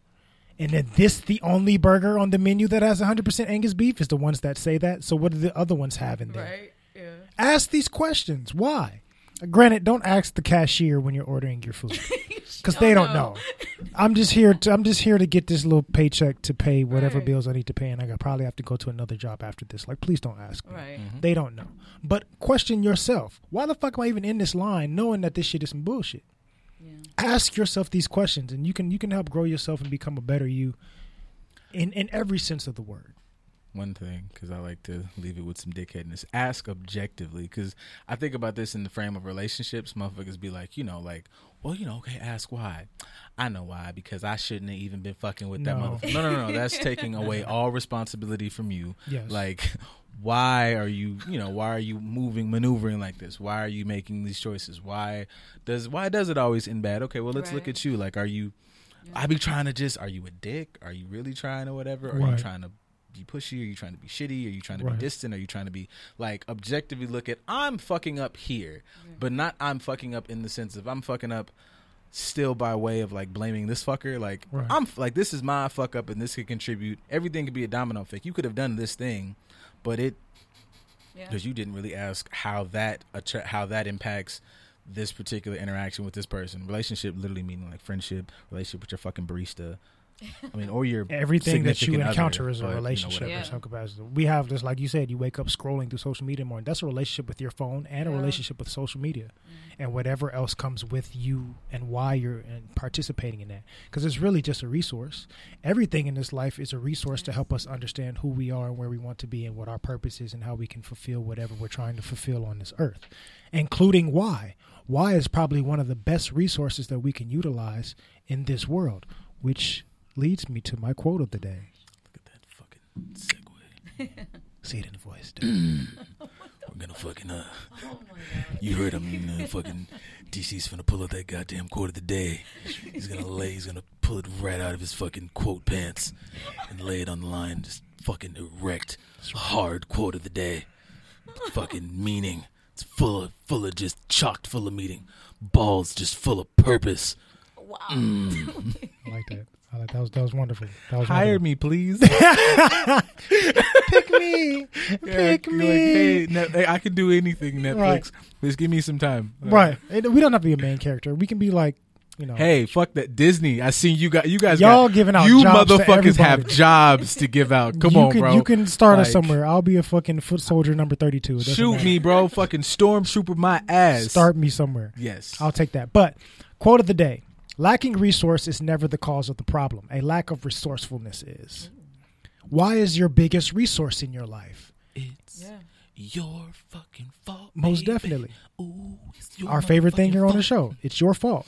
And then this the only burger on the menu that has 100% Angus beef is the ones that say that. So what do the other ones have in there? Right. Yeah. Ask these questions. Why? Granted, don't ask the cashier when you're ordering your food. because they don't know. know. I'm just here to I'm just here to get this little paycheck to pay whatever Right. bills I need to pay, and I probably have to go to another job after this. Like, please don't ask me. Right. Mhm. They don't know. But question yourself: Why the fuck am I even in this line, knowing that this shit is some bullshit? Yeah. Ask yourself these questions, and you can you can help grow yourself and become a better you. In in every sense of the word. One thing because I like to leave it with some dickheadness. Ask objectively because I think about this in the frame of relationships. Motherfuckers be like, you know, like, well, you know, okay, ask why. I know why because I shouldn't have even been fucking with that No. motherfucker. No, no, no, that's taking away all responsibility from you. Yes. Like, why are you, you know, why are you moving, maneuvering like this? Why are you making these choices? Why does why does it always end bad? Okay, well, let's look at you. Like, are you? I be trying to just. Are you a dick? Are you really trying or whatever? Are you Right. trying to be pushy? Are you trying to be shitty? Are you trying to Right. be distant? Are you trying to be like objectively look at I'm fucking up here, but not I'm fucking up in the sense of I'm fucking up still by way of like blaming this fucker. Like Right. I'm like this is my fuck up and this could contribute. Everything could be a domino effect. You could have done this thing, but it Yeah. because you didn't really ask how that attra- how that impacts this particular interaction with this person. Relationship literally meaning like friendship, relationship with your fucking barista. I mean, or your Everything that you encounter other, is a but, you know, relationship. Yeah. in some capacity. We have this, like you said, you wake up scrolling through social media more, and that's a relationship with your phone and a relationship with social media, mm-hmm. and whatever else comes with you and why you're and participating in that. Because it's really just a resource. Everything in this life is a resource to help us understand who we are and where we want to be, and what our purpose is, and how we can fulfill whatever we're trying to fulfill on this earth, including why. Why is probably one of the best resources that we can utilize in this world, which leads me to my quote of the day. Look at that fucking segue. Say it in the voice. dude. We're gonna fucking uh. Oh my god. You heard him. Uh, fucking DC's finna pull out that goddamn quote of the day. He's gonna lay. He's gonna pull it right out of his fucking quote pants and lay it on the line. Just fucking erect, hard quote of the day. Fucking meaning. It's full of full of just chocked full of meaning. Balls just full of purpose. Wow. Mm. I like that. I like that was that was wonderful. That was Hire wonderful. me, please. Pick me. Pick me. Like, hey, Net- hey, I can do anything. Netflix. Right. Just give me some time. Right. It- we don't have to be a main character. We can be like, you know. Hey, fuck that Disney. I seen you got you guys. Y'all got, giving out you motherfuckers have jobs to give out. Come you on, can, bro. You can start us somewhere. I'll be a fucking foot soldier number thirty-two. Shoot matter. me, bro. Fucking stormtrooper my ass. Start me somewhere. Yes. I'll take that. But quote of the day: Lacking resource is never the cause of the problem. A lack of resourcefulness is. Why is your biggest resource in your life? it's Yeah. your fucking fault. Most baby. definitely. Ooh, it's your Our favorite thing motherfucking here on the show. It's your fault.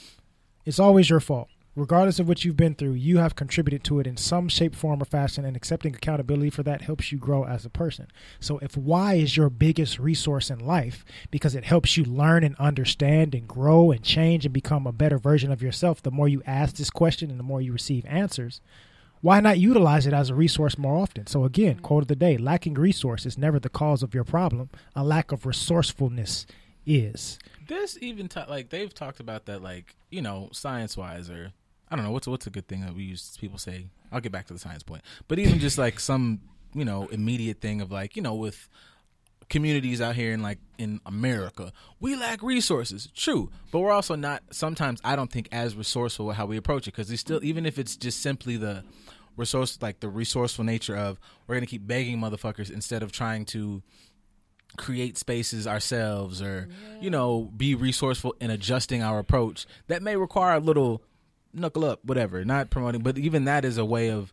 It's always your fault. Regardless of what you've been through, you have contributed to it in some shape, form, or fashion, and accepting accountability for that helps you grow as a person. So, if why is your biggest resource in life because it helps you learn and understand and grow and change and become a better version of yourself, the more you ask this question and the more you receive answers, why not utilize it as a resource more often? So, again, mm-hmm. quote of the day lacking resource is never the cause of your problem, a lack of resourcefulness is. This even ta- like they've talked about that, like you know, science wise, or I don't know what's what's a good thing that we use. People say I'll get back to the science point, but even just like some you know immediate thing of like you know with communities out here in like in America, we lack resources. True, but we're also not. Sometimes I don't think as resourceful how we approach it because we still, even if it's just simply the resource, like the resourceful nature of we're gonna keep begging motherfuckers instead of trying to create spaces ourselves or you know be resourceful in adjusting our approach that may require a little knuckle up whatever not promoting but even that is a way of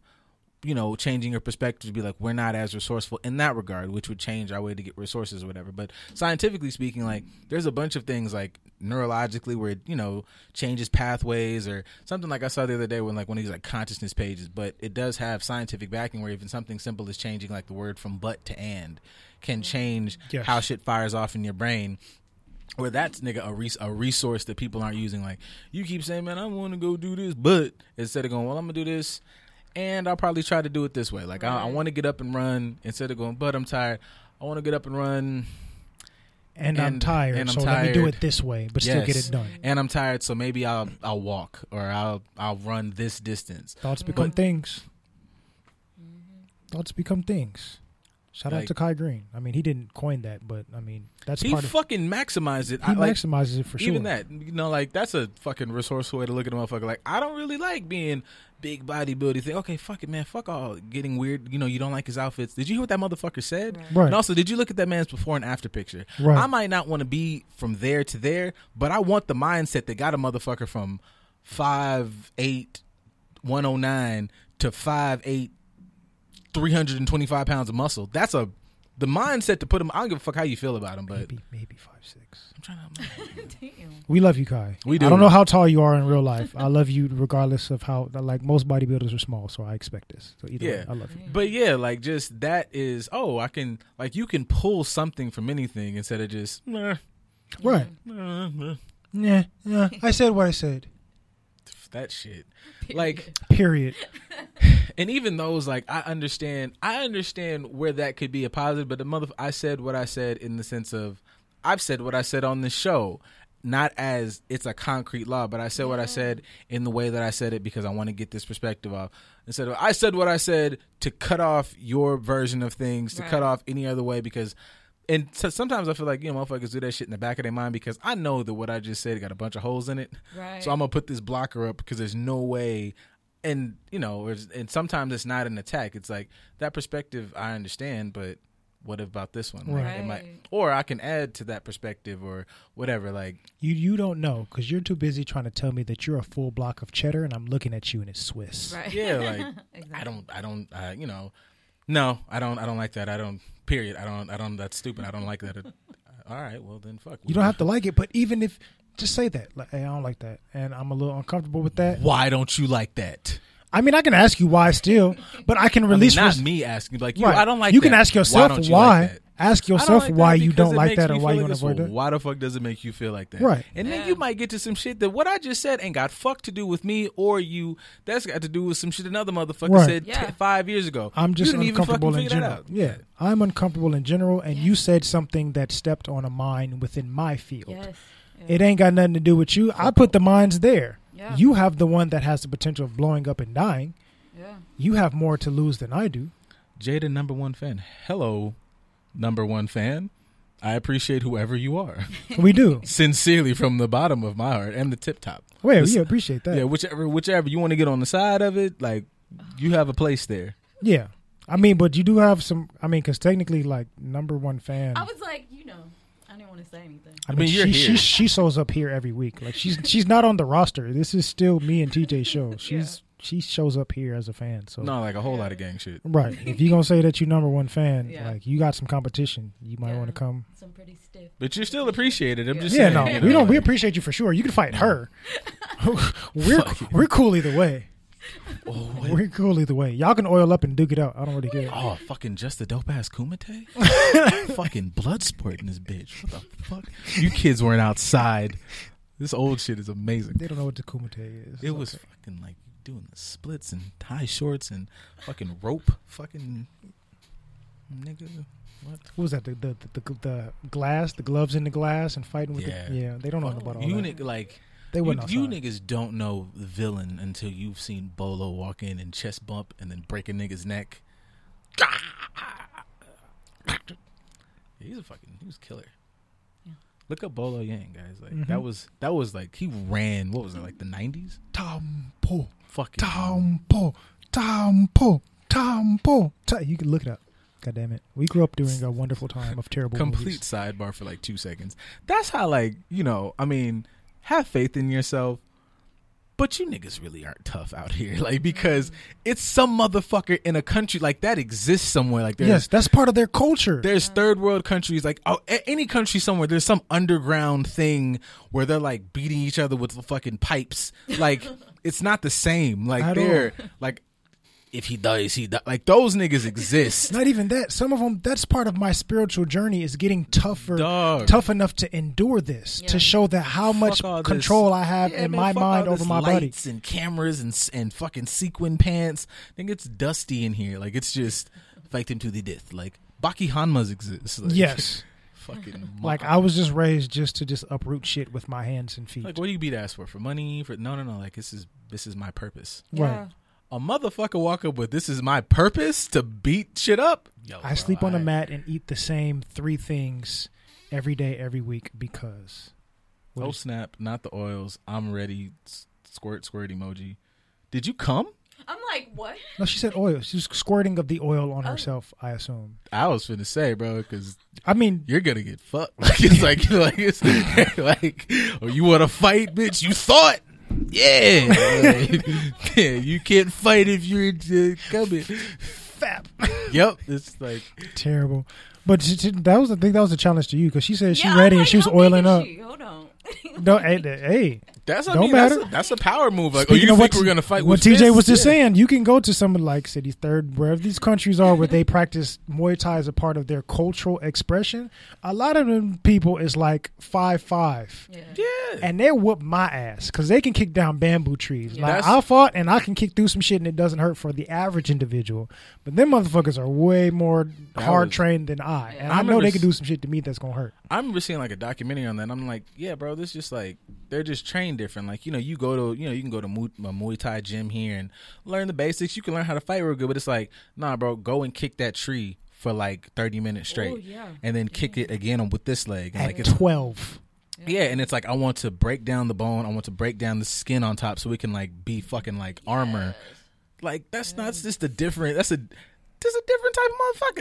you know changing your perspective to be like we're not as resourceful in that regard which would change our way to get resources or whatever but scientifically speaking like there's a bunch of things like neurologically where it you know changes pathways or something like i saw the other day when like one of these like consciousness pages but it does have scientific backing where even something simple as changing like the word from but to and can change Yes. how shit fires off in your brain where that's nigga a, res- a resource that people aren't using. Like you keep saying, man, I want to go do this, but instead of going, well, I'm gonna do this, and I'll probably try to do it this way. Like I, I want to get up and run instead of going, but I'm tired. I want to get up and run, and, I'm tired, and I'm so let me do it this way, but still get it done. and I'm tired, so maybe I'll I'll walk or I'll I'll run this distance. Thoughts become things. Thoughts become things. Shout out to Kai Greene. I mean, he didn't coin that, but I mean, that's He part of. fucking maximized it. He I, like, maximizes it for sure. Even that, you know, like that's a fucking resourceful way to look at a motherfucker. Like, I don't really like being big bodybuilder. Thing. Okay, fuck it, man. Fuck all getting weird. You know, you don't like his outfits. Did you hear what that motherfucker said? Right. Right. And also, did you look at that man's before and after picture? Right. I might not want to be from there to there, but I want the mindset that got a motherfucker from five eight, one oh nine to five eight, three hundred and twenty five pounds of muscle. That's a the mindset to put him. I don't give a fuck how you feel about him, but maybe maybe five six. I'm trying to. Damn. We love you, Kai. We do. I do. don't know how tall you are in real life. I love you regardless of how. Like most bodybuilders are small, so I expect this. So either Yeah. way, I love you. But yeah, like just that is oh, I can like you can pull something from anything instead of just "Meh, Right? meh, meh," Yeah, yeah. I said what I said. That shit. Like Period. and even those like I understand I understand where that could be a positive, but the mother I said what I said in the sense of I've said what I said on this show. Not as it's a concrete law, but I said what I said in the way that I said it because I want to get this perspective off. Instead of I said what I said to cut off your version of things, to Right. cut off any other way because and so sometimes I feel like you know motherfuckers do that shit in the back of their mind because I know that what I just said got a bunch of holes in it. Right. So I'm gonna put this blocker up because there's no way. And you know, there's- and sometimes it's not an attack. It's like that perspective I understand, but what about this one? Like, it might, Right. or I can add to that perspective or whatever. Like, You you don't know because you're too busy trying to tell me that you're a full block of cheddar, and I'm looking at you and it's Swiss. Right. yeah, like exactly. I don't, I don't, uh, you know, no, I don't, I don't like that. I don't. Period. I don't, I don't. That's stupid. I don't like that. all right, well then, fuck. You don't have to like it, but even if just say that, like, hey, I don't like that, and I'm a little uncomfortable with that. Why don't you like that? I mean, I can ask you why still, but I can I mean, release not res- me asking. Like, you, Right. I don't like. You can that. ask Why yourself don't why. like? Ask yourself like why you don't like that me or why feel you like want to this. avoid Well, that. Why the fuck does it make you feel like that? Right. And then you might get to some shit that what I just said ain't got fuck to do with me or you. That's got to do with some shit another motherfucker Right. said Yeah. t- five years ago. I'm just you didn't even uncomfortable in general. out. Yeah, I'm uncomfortable in general, and you said something that stepped on a mine within my field. Yes. It ain't got nothing to do with you. I put the mines there. Yeah. You have the one that has the potential of blowing up and dying. Yeah. You have more to lose than I do. Jada, number one fan. Hello, number one fan. I appreciate whoever you are. We do. Sincerely, from the bottom of my heart and the tip top. Oh, Wait, This- we appreciate that. Yeah, whichever, whichever you want to get on the side of it, like you have a place there. Yeah. I mean, but you do have some. I mean, because technically, like number one fan. I was like, you know, I didn't want to say anything. I I mean, mean, you're she, here. she she shows up here every week. Like she's she's not on the roster. This is still me and TJ show. She's she shows up here as a fan. So No, like a whole lot of gang shit. right, if you gonna say that you number one fan, Yeah. like you got some competition, you might Yeah. want to come. Some pretty stiff. But you're still appreciated. I'm Yeah. just Yeah, saying. no, you we know, don't. We appreciate you for sure. You can fight her. we're Fuck we're cool either way. Oh. We're cool either way. Y'all can oil up and duke it out. I don't really care. Oh, fucking just the dope ass Kumite? fucking blood sport in this bitch. What the fuck? You kids weren't outside. This old shit is amazing. They don't know what the kumite is. It was Okay. fucking like doing the splits and tie shorts and fucking rope. Fucking nigga. What? What was that? The the, the the the glass, the gloves in the glass, and fighting with Yeah. the yeah. They don't know Oh, about all you that. nigga, like They you, you niggas don't know the villain until you've seen Bolo walk in and chest bump and then break a nigga's neck. He's a fucking he was a killer. Look up Bolo Yeung, guys. Like Mhm. that was that was like he ran. What was it like the nineties? Tong Po, Fucking Tong Po, tampo, Tong Po. Ta- You can look it up. God damn it. We grew up during a wonderful time of terrible complete movies. sidebar for like two seconds. That's how like you know. I mean, have faith in yourself. But you niggas really aren't tough out here, like because it's some motherfucker in a country like that exists somewhere. Like Yes, that's part of their culture. there's third world countries like oh, any country somewhere there's some underground thing where they're like beating each other with the fucking pipes like it's not the same like At they're like if he dies he die. like those niggas exist Not even that. Some of them. That's part of my spiritual journey is getting tougher, Dog. tough enough to endure this, Yeah. to show that how much Fuck all this. control I have Yeah, in man, my mind over this my body. lights and cameras and and fucking sequin pants I think it's dusty in here like it's just fight him to the death like Baki Hanmas exists like, Yes, fucking like I was just raised just to just uproot shit with my hands and feet. like what do you beat ass for for money for no no no like this is this is my purpose Right. Yeah. a motherfucker walk up with this is my purpose to beat shit up. Yo, I bro, sleep on a I- mat and eat the same three things every day, every week because. Oh, what Oh is- snap! Not the oils. I'm ready. Squirt, squirt emoji. Did you come? I'm like, what? no, she said oil. She's squirting of the oil on Oh. herself. I assume. I was finna say, bro, because I mean, you're gonna get fucked. Like it's like like it's like, oh, you want to fight, bitch? You thought, yeah, Like, yeah. You can't fight if you're uh, coming. fap. Yep, it's like Terrible. But she, she- that was the thing. That was a challenge to you because she said she Yeah, I'm ready and she was oiling up. she? Hold on. No, hey, hey, that's. I Don't mean, that's matter. a, that's a power move. Like, Speaking oh, you of think what we're gonna fight? What with TJ fists? was just Yeah. saying, you can go to some like cities third, wherever these countries are, where they practice Muay Thai as a part of their cultural expression. A lot of them people is like five five, Yeah. Yeah, and they whoop my ass because they can kick down bamboo trees. Yeah. Like That's- I fought, and I can kick through some shit, and it doesn't hurt for the average individual. But them motherfuckers are way more hard was- trained than I, and I I, know they can do some shit to me that's gonna hurt. I remember seeing like a documentary on that. and I'm like, yeah, bro, this just like they're just trained different. Like, you know, you go to you know you can go to Mu- a Muay Thai gym here and learn the basics. You can learn how to fight real good, but it's like, nah, bro, go and kick that tree for like 30 minutes straight, Oh, yeah. and then kick it again on with this leg. And At like, it's, twelve, yeah, and it's like I want to break down the bone. I want to break down the skin on top so we can like be fucking like armor. Like that's not that's just a different. That's a just a different type of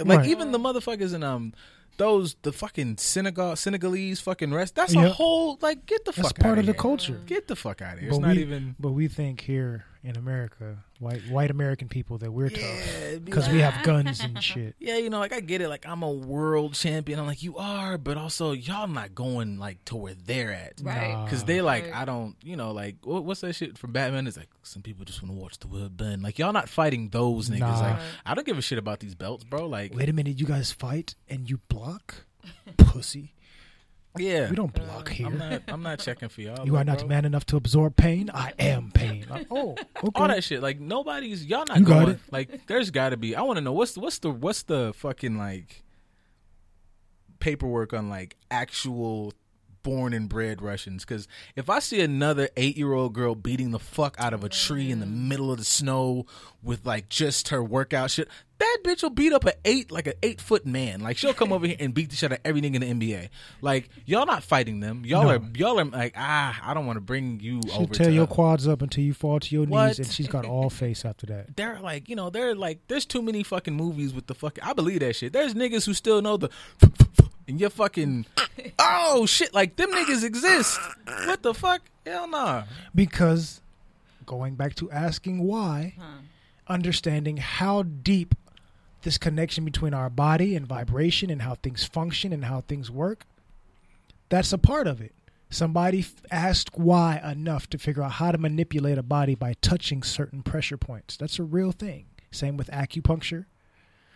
motherfucker. Like Right. even the motherfuckers in um those the fucking Senegal Senegalese fucking rest. That's Yeah. a whole like get the fuck out of that's part outta of the culture. Get the fuck out of here. But It's not even. but we think here in America, white white American people, that we're tough Yeah, it'd because like- we have guns and shit. Yeah, you know, like I get it. Like I'm a world champion. I'm like you are, but also y'all not going like to where they're at. Right. Cause they like Right. I don't you know like what, what's that shit from Batman? It's like some people just want to watch the world burn. Like y'all not fighting those niggas. Nah. Like I don't give a shit about these belts, bro. Like Wait a minute, you guys fight and you block, pussy. Yeah, We don't block um, here. I'm not I'm not checking for y'all. you are not bro. man enough to absorb pain. I am pain. Uh, like, oh, okay. All that shit. Like nobody's y'all not You got going. it. Like there's got to be. I want to know what's the, what's the what's the fucking like paperwork on like actual born and bred Russians. Because if I see another eight year old girl beating the fuck out of a tree in the mm. middle of the snow with like just her workout shit, that bitch will beat up a eight like an eight foot man. Like she'll come over here and beat the shit out of every nigga in the NBA. Like y'all not fighting them. Y'all No. are y'all are like ah I don't want to bring you She'll over. tear to your quads up until you fall to your What? knees, and she's got all face after that. they're like, you know, they're like, there's too many fucking movies with the fucking. I believe that shit. There's niggas who still know the, and you're fucking, oh shit, like them niggas exist. What the fuck? Hell nah. Because going back to asking why, understanding how deep this connection between our body and vibration and how things function and how things work, that's a part of it. Somebody asked why enough to figure out how to manipulate a body by touching certain pressure points. That's a real thing. Same with acupuncture.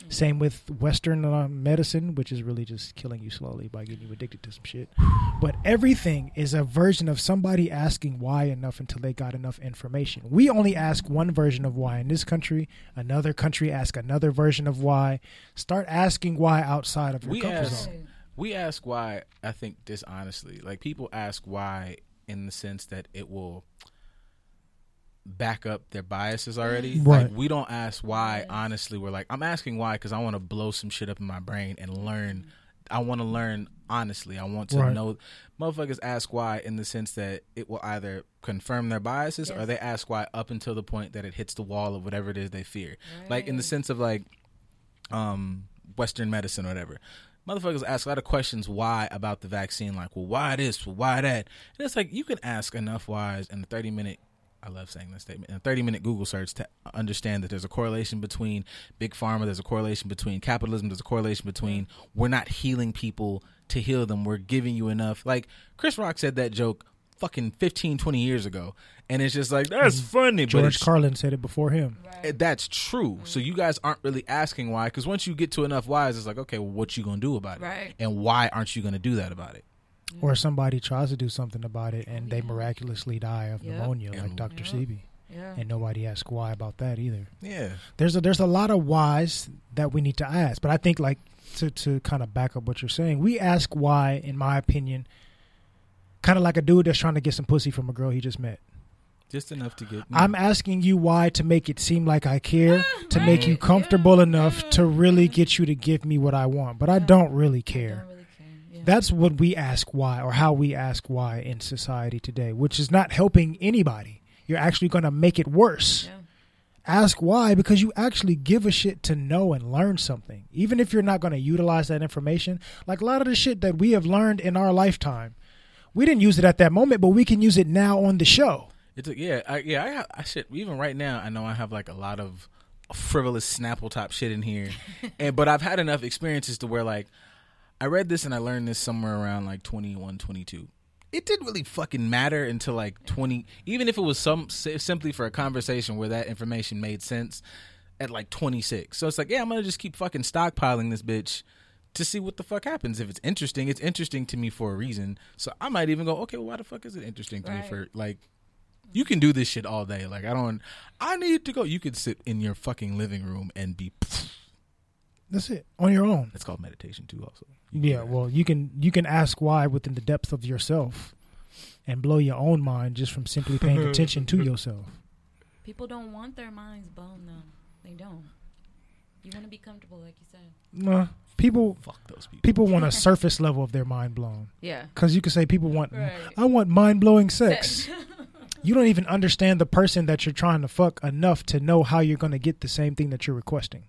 Same with Western uh, medicine, which is really just killing you slowly by getting you addicted to some shit. But everything is a version of somebody asking why enough until they got enough information. We only ask one version of why in this country. Another country ask another version of why. Start asking why outside of your We comfort ask, zone. we ask why. I think dishonestly, like people ask why in the sense that it will back up their biases already. Right. Like we don't ask why. Honestly, we're like, I'm asking why because I want to blow some shit up in my brain and learn. I want to learn honestly. I want to Right. know. Motherfuckers ask why in the sense that it will either confirm their biases or they ask why up until the point that it hits the wall of whatever it is they fear. Like in the sense of like um, Western medicine or whatever. Motherfuckers ask a lot of questions why about the vaccine, like, well, why this, well, why that? And it's like you can ask enough whys in a 30 minute, I love saying this statement, in a 30 minute Google search to understand that there's a correlation between big pharma, there's a correlation between capitalism, there's a correlation between we're not healing people to heal them, we're giving you enough. Like, Chris Rock said that joke fucking 15, 20 years ago. And it's just like, that's funny, but George it's Carlin said it before him. Eh, That's true. So you guys aren't really asking why, because once you get to enough whys, it's like, okay, well, what you gonna do about it? Right. And why aren't you gonna do that about it? Or somebody tries to do something about it and they miraculously die of Yep. pneumonia, And- like Dr. Yep. Sebi. Yeah. And nobody asks why about that either. Yeah. there's a there's a lot of whys that we need to ask but i think like to to kind of back up what you're saying we ask why in my opinion kind of like a dude that's trying to get some pussy from a girl he just met just enough to get. I'm asking you why to make it seem like I care, ah, to make you comfortable enough to really get you to give me what I want. But I don't really I care. don't really care. Yeah. That's what we ask why, or how we ask why in society today, which is not helping anybody. You're actually going to make it worse. Yeah. Ask why because you actually give a shit to know and learn something. Even if you're not going to utilize that information, like a lot of the shit that we have learned in our lifetime, we didn't use it at that moment, but we can use it now on the show. It's a, yeah, I, yeah. I, have, I shit. Even right now, I know I have like a lot of frivolous Snapple top shit in here, and but I've had enough experiences to where like I read this and I learned this somewhere around like 21, 22. It didn't really fucking matter until like 20, even if it was some simply for a conversation where that information made sense at like 26. So it's like, yeah, I'm gonna just keep fucking stockpiling this bitch to see what the fuck happens. If it's interesting, it's interesting to me for a reason. So I might even go, okay, well, why the fuck is it interesting to me for like you can do this shit all day. Like I don't I need to go. You could sit in your fucking living room and be That's it on your own. It's called meditation too also. Yeah, well, you can you can ask why within the depth of yourself, and blow your own mind just from simply paying attention to yourself. People don't want their minds blown though. They don't. You want to be comfortable, like you said. Nah, people Fuck those people. people want a surface level of their mind blown Yeah. because you can say people want Right. I want mind blowing sex. you don't even understand the person that you're trying to fuck enough to know how you're going to get the same thing that you're requesting.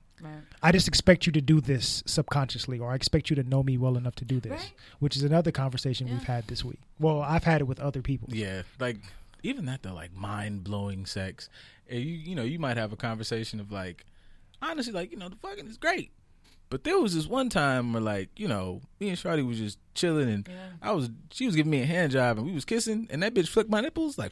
Right. I just expect you to do this subconsciously, or I expect you to know me well enough to do this, Right. which is another conversation Yeah. we've had this week. Well, I've had it with other people. Yeah, like even that though, like mind blowing sex. You you know you might have a conversation of like, honestly, like you know the fucking is great, but there was this one time where like you know me and Shawty was just chilling and Yeah. I was she was giving me a hand job and we was kissing and that bitch flicked my nipples like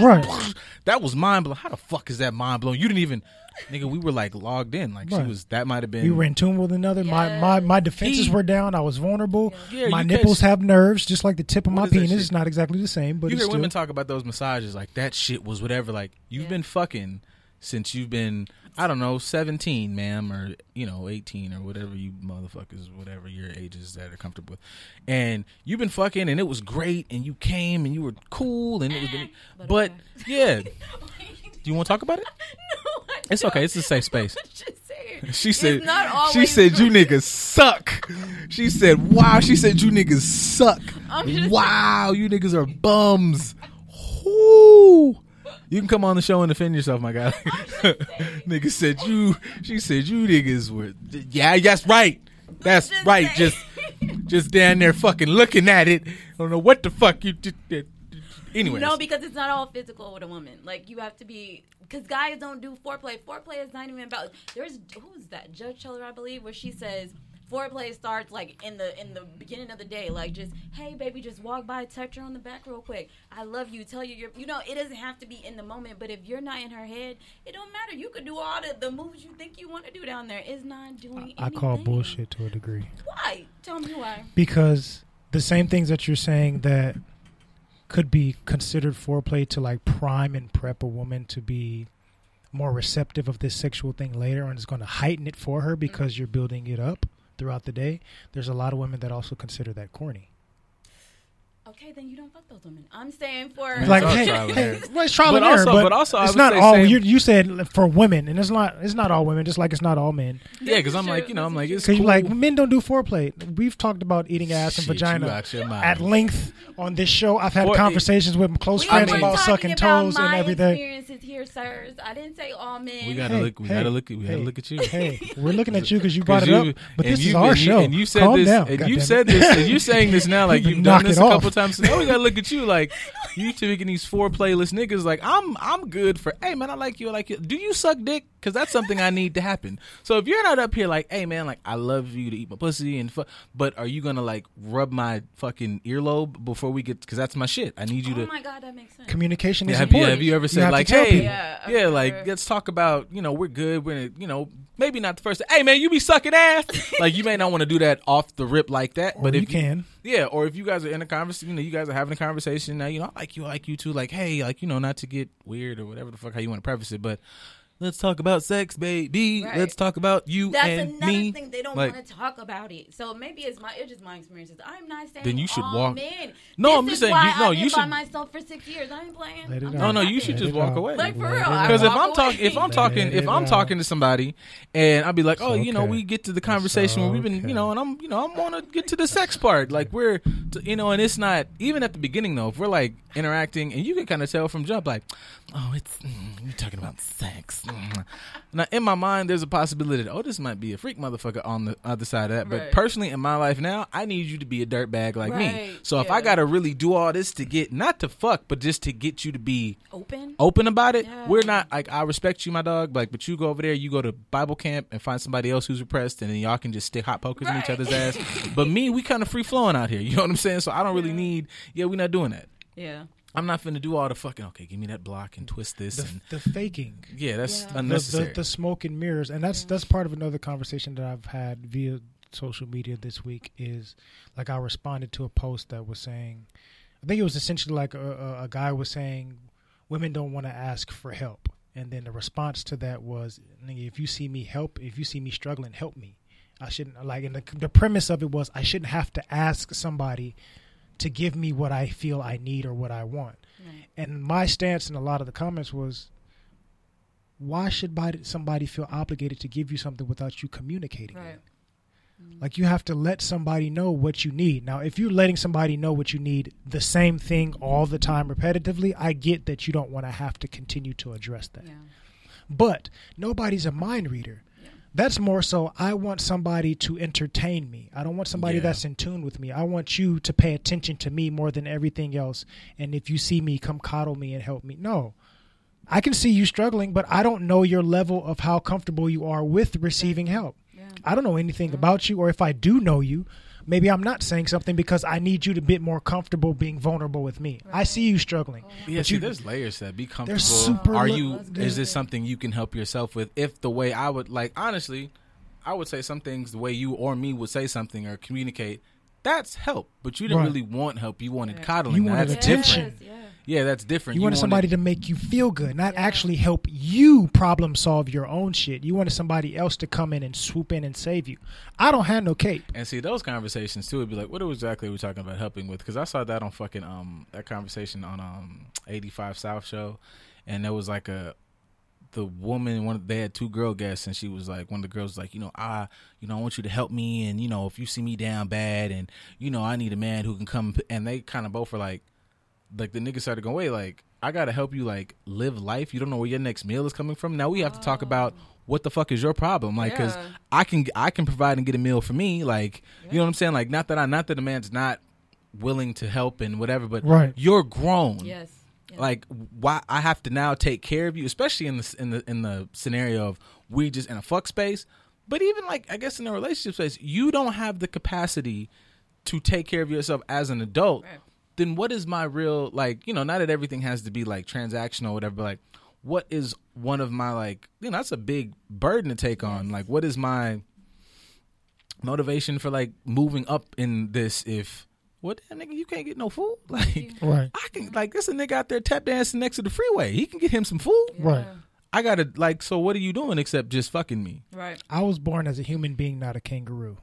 Right. that was mind blowing. How the fuck is that mind blowing? You didn't even nigga. We were like logged in like she was that might have been We were in tune with another. My, my my defenses He- were down. I was vulnerable. Yeah, my nipples catch- have nerves, just like the tip of my penis. shit? It's not exactly the same, but you it's hear still, women talk about those massages like that shit was whatever. Like you've Yeah. been fucking since you've been I don't know seventeen, ma'am, or you know eighteen or whatever you motherfuckers, whatever your ages that are comfortable with, and you've been fucking and it was great and you came and you were cool and it was, But but okay. yeah. Do you want to talk about it? no, I It's okay. It's a safe space. She said. Not She said you niggas suck. She said, "Wow." She said you niggas suck. Wow, you niggas are bums. Whoo. You can come on the show and defend yourself, my guy. Nigga said you. She said you niggas were. Yeah, that's right. That's Just right. saying. Just, just down there fucking looking at it. I don't know what the fuck you did. Anyways, No, because it's not all physical with a woman. Like you have to be, because guys don't do foreplay. Foreplay is not even about. There's who's that Judge Toler, I believe, where she says foreplay starts like in the in the beginning of the day, like just hey baby, just walk by, touch her on the back real quick. I love you. Tell you you're. You know, it doesn't have to be in the moment, but if you're not in her head, it don't matter. You could do all the the moves you think you want to do down there. It's not doing. Anything. I call bullshit to a degree Why? Tell me why. because the same things that you're saying that could be considered foreplay to like prime and prep a woman to be more receptive of this sexual thing later and it's going to heighten it for her because mm-hmm. you're building it up throughout the day. There's a lot of women that also consider that corny Okay, then you don't fuck those women. I'm saying for like hey, trial and hey, error. well, it's trial But and error, also- but, but also it's would not all same- you, you said for women and it's not it's not all women just like it's not all men yeah, because I'm like, you know, I'm like, it's cool. like men don't do foreplay we've talked about eating ass and Shit, vagina out your mind. at length on this show i've had For- conversations with close We friends about sucking about toes my and everything Experiences here, sirs. I didn't say all men. We gotta Hey, look. We hey, gotta look. at We gotta look at you. hey we're looking at you because you brought it up but this is our and you- show And you said Calm this. down, and you said this. And you saying this now, like you've done this a couple times. Oh, we gotta look at you, like you two taking these four playlist niggas. Like I'm, I'm good for. Hey man, I like you. I like you. Do you suck dick? Because that's something I need to happen. So if you're not up here, like, hey man, like I love you to eat my pussy and fuck, but are you gonna like rub my fucking earlobe before we get? Because that's my shit. I need you Oh to. my god, that makes sense. communication is Yeah, have you important have you ever said have like, hey, people. Yeah, yeah, like let's talk about you know we're good. We're you know maybe not the first. Hey man, you be sucking ass. like you may not want to do that off the rip like that, Or but if you can yeah, or if you guys are in a conversation, you know, you guys are having a conversation now. You know, I like you, I like you too. Like, hey, like you know, not to get weird or whatever the fuck how you want to preface it, but let's talk about sex, baby. Right. Let's talk about you That's and another me. thing they don't Like- want to talk about it. So maybe it's my it's just my experiences. I'm not saying Then you should all walk- Men. No, This I'm just saying why you- no, I've you been by should- myself for six years. I ain't playing. Let it I'm. No, no, you should happy. just walk out. away. Like for Let real. it I out. Because if I'm talking, if. I'm talking, if I'm talking to somebody, and I'll be like, oh, It's you know, we get to the conversation where we've been, you know, and I'm, you know, I'm want to get to the sex part, like we're, t- you know, and it's not even at the beginning though. If we're like interacting, and you can kind of tell from jump, like, oh, it's mm, you're talking about sex. Now in my mind, there's a possibility that oh, this might be a freak motherfucker on the other side of that. But Right. personally, in my life now, I need you to be a dirtbag like me. Right, So if I gotta really do all this to get not to fuck, but just to get you to be open. open about it. Yeah. We're not like I respect you, my dog. Like, but you go over there, you go to Bible camp and find somebody else who's repressed, and then y'all can just stick hot pokers in each other's ass. but me, we kind of free flowing out here. You know what I'm saying? So I don't really Yeah. need. Yeah, we're not doing that. Yeah. I'm not finna do all the fucking. Okay, give me that block and twist this The, and the faking. yeah, that's Yeah. the, the, unnecessary. the smoke and mirrors, and that's that's part of another conversation that I've had via social media this week. Is like I responded to a post that was saying, I think it was essentially like a, a, a guy was saying, women don't want to ask for help, and then the response to that was, if you see me help, if you see me struggling, help me. I shouldn't like. And the, the premise of it was I shouldn't have to ask somebody to give me what I feel I need or what I want. Right. And my stance in a lot of the comments was, why should somebody feel obligated to give you something without you communicating Right. it? Like you have to let somebody know what you need. Now, if you're letting somebody know what you need, the same thing all the time repetitively, I get that you don't want to have to continue to address that. Yeah. But nobody's a mind reader. Yeah. That's more so I want somebody to entertain me. I don't want somebody Yeah. that's in tune with me. I want you to pay attention to me more than everything else. And if you see me, come coddle me and help me. No. I can see you struggling, but I don't know your level of how comfortable you are with receiving help. Yeah. I don't know anything about you, or if I do know you, maybe I'm not saying something because I need you to be more comfortable being vulnerable with me. I see you struggling. Oh. yeah, but see, you- there's layers to that. Be comfortable. super Are you? That's Is this something you can help yourself with? If the way I would like, honestly, I would say some things the way you or me would say something or communicate. That's help, but you didn't Right. really want help. You wanted Right. coddling. You wanted that's attention. different. Yeah. Yeah, that's different. You wanted somebody to make you feel good, not actually help you problem solve your own shit. You wanted somebody else to come in and swoop in and save you. I don't have no cape. And see those conversations too would be like, what exactly are we talking about helping with? Because I saw that on fucking um that conversation on um eighty five South show, and there was like a the woman one they had two girl guests and she was like one of the girls was like you know I you know I want you to help me and you know if you see me down bad and you know I need a man who can come and they kind of both were like like the nigga started going wait like I gotta help you like live life you don't know where your next meal is coming from now we have to talk about oh. what the fuck is your problem like because Yeah. I can I can provide and get a meal for me like you know what I'm saying like not that I not that a man's not willing to help and whatever but Right. you're grown Yes. Yeah. like why I have to now take care of you, especially in the in the in the scenario of we just in a fuck space. But even like I guess in a relationship space, you don't have the capacity to take care of yourself as an adult. Right. Then what is my real like? You know, not that everything has to be like transactional or whatever. But like, what is one of my like? You know, that's a big burden to take on. Like, what is my motivation for like moving up in this? If what damn nigga, you can't get no food like. Right. I can like this a nigga out there tap dancing next to the freeway. He can get him some food. Right. I gotta like. So what are you doing except just fucking me? Right. I was born as a human being, not a kangaroo.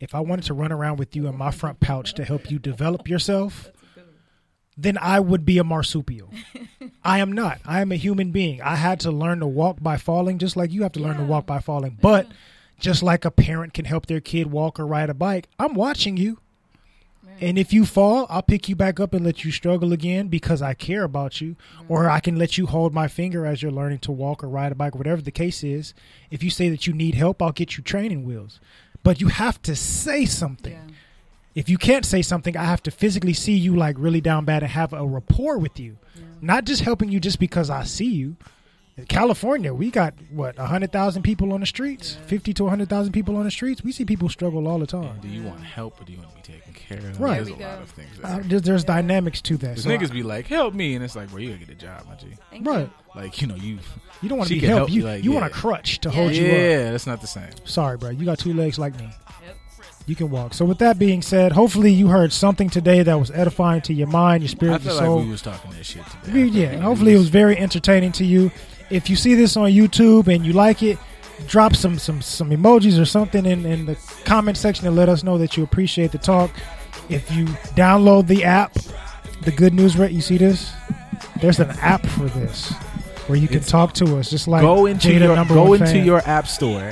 If I wanted to run around with you in my front pouch to help you develop yourself, then I would be a marsupial. I am not. I am a human being. I had to learn to walk by falling, just like you have to learn to walk by falling. But just like a parent can help their kid walk or ride a bike, I'm watching you. And if you fall, I'll pick you back up and let you struggle again because I care about you. Or I can let you hold my finger as you're learning to walk or ride a bike, whatever the case is. If you say that you need help, I'll get you training wheels. But you have to say something. Yeah. If you can't say something, I have to physically see you like really down bad and have a rapport with you. Not just helping you just because I see you. In California, we got what a hundred thousand people on the streets, fifty to hundred thousand people on the streets. We see people struggle all the time. Do you want help or do you want to be taken care of? Right. There's a we lot of things. Uh, There. there's there's dynamics to that. So niggas I- be like, "Help me," and it's like, "Bro, you gotta get a job, my G." Thank right. Like, you know, you. You don't want to be can helped. help You you, like, you yeah. want a crutch to Yeah. hold you up. Yeah, that's not the same. Sorry, bro. You got two legs like me. you. Yep. You can walk. So with that being said, hopefully you heard something today that was edifying to your mind, your I spirit, feel your like soul. we was talking that shit today. We- yeah, hopefully it was very entertaining to you. If you see this on YouTube and you like it, drop some some some emojis or something in, in the comment section and let us know that you appreciate the talk. If you download the app, the Good News Rate, you see this? There's an app for this where you can It's- talk to us, just like go into Jada your go into fan. your app store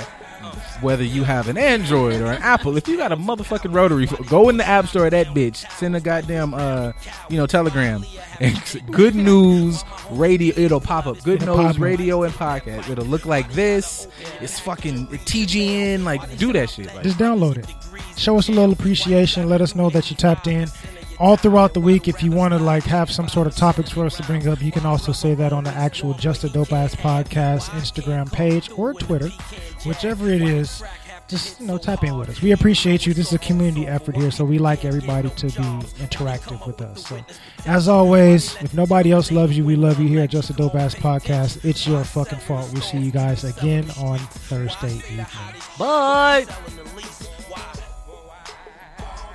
whether you have an android or an apple if you got a motherfucking rotary go in the app store of that bitch send a goddamn uh you know telegram good news radio it'll pop up good It'll news radio and podcast it'll look like this it's fucking tgn like do that shit like just download it. Show us a little appreciation. Let us know that you tapped in. All throughout the week, if you want to like have some sort of topics for us to bring up, you can also say that on the actual Just a Dope Ass Podcast Instagram page or Twitter, whichever it is. Just you know, tap in with us. We appreciate you. This is a community effort here, so we like everybody to be interactive with us. So, as always, if nobody else loves you, we love you here at Just a Dope Ass Podcast. It's your fucking fault. We'll see you guys again on Thursday evening. bye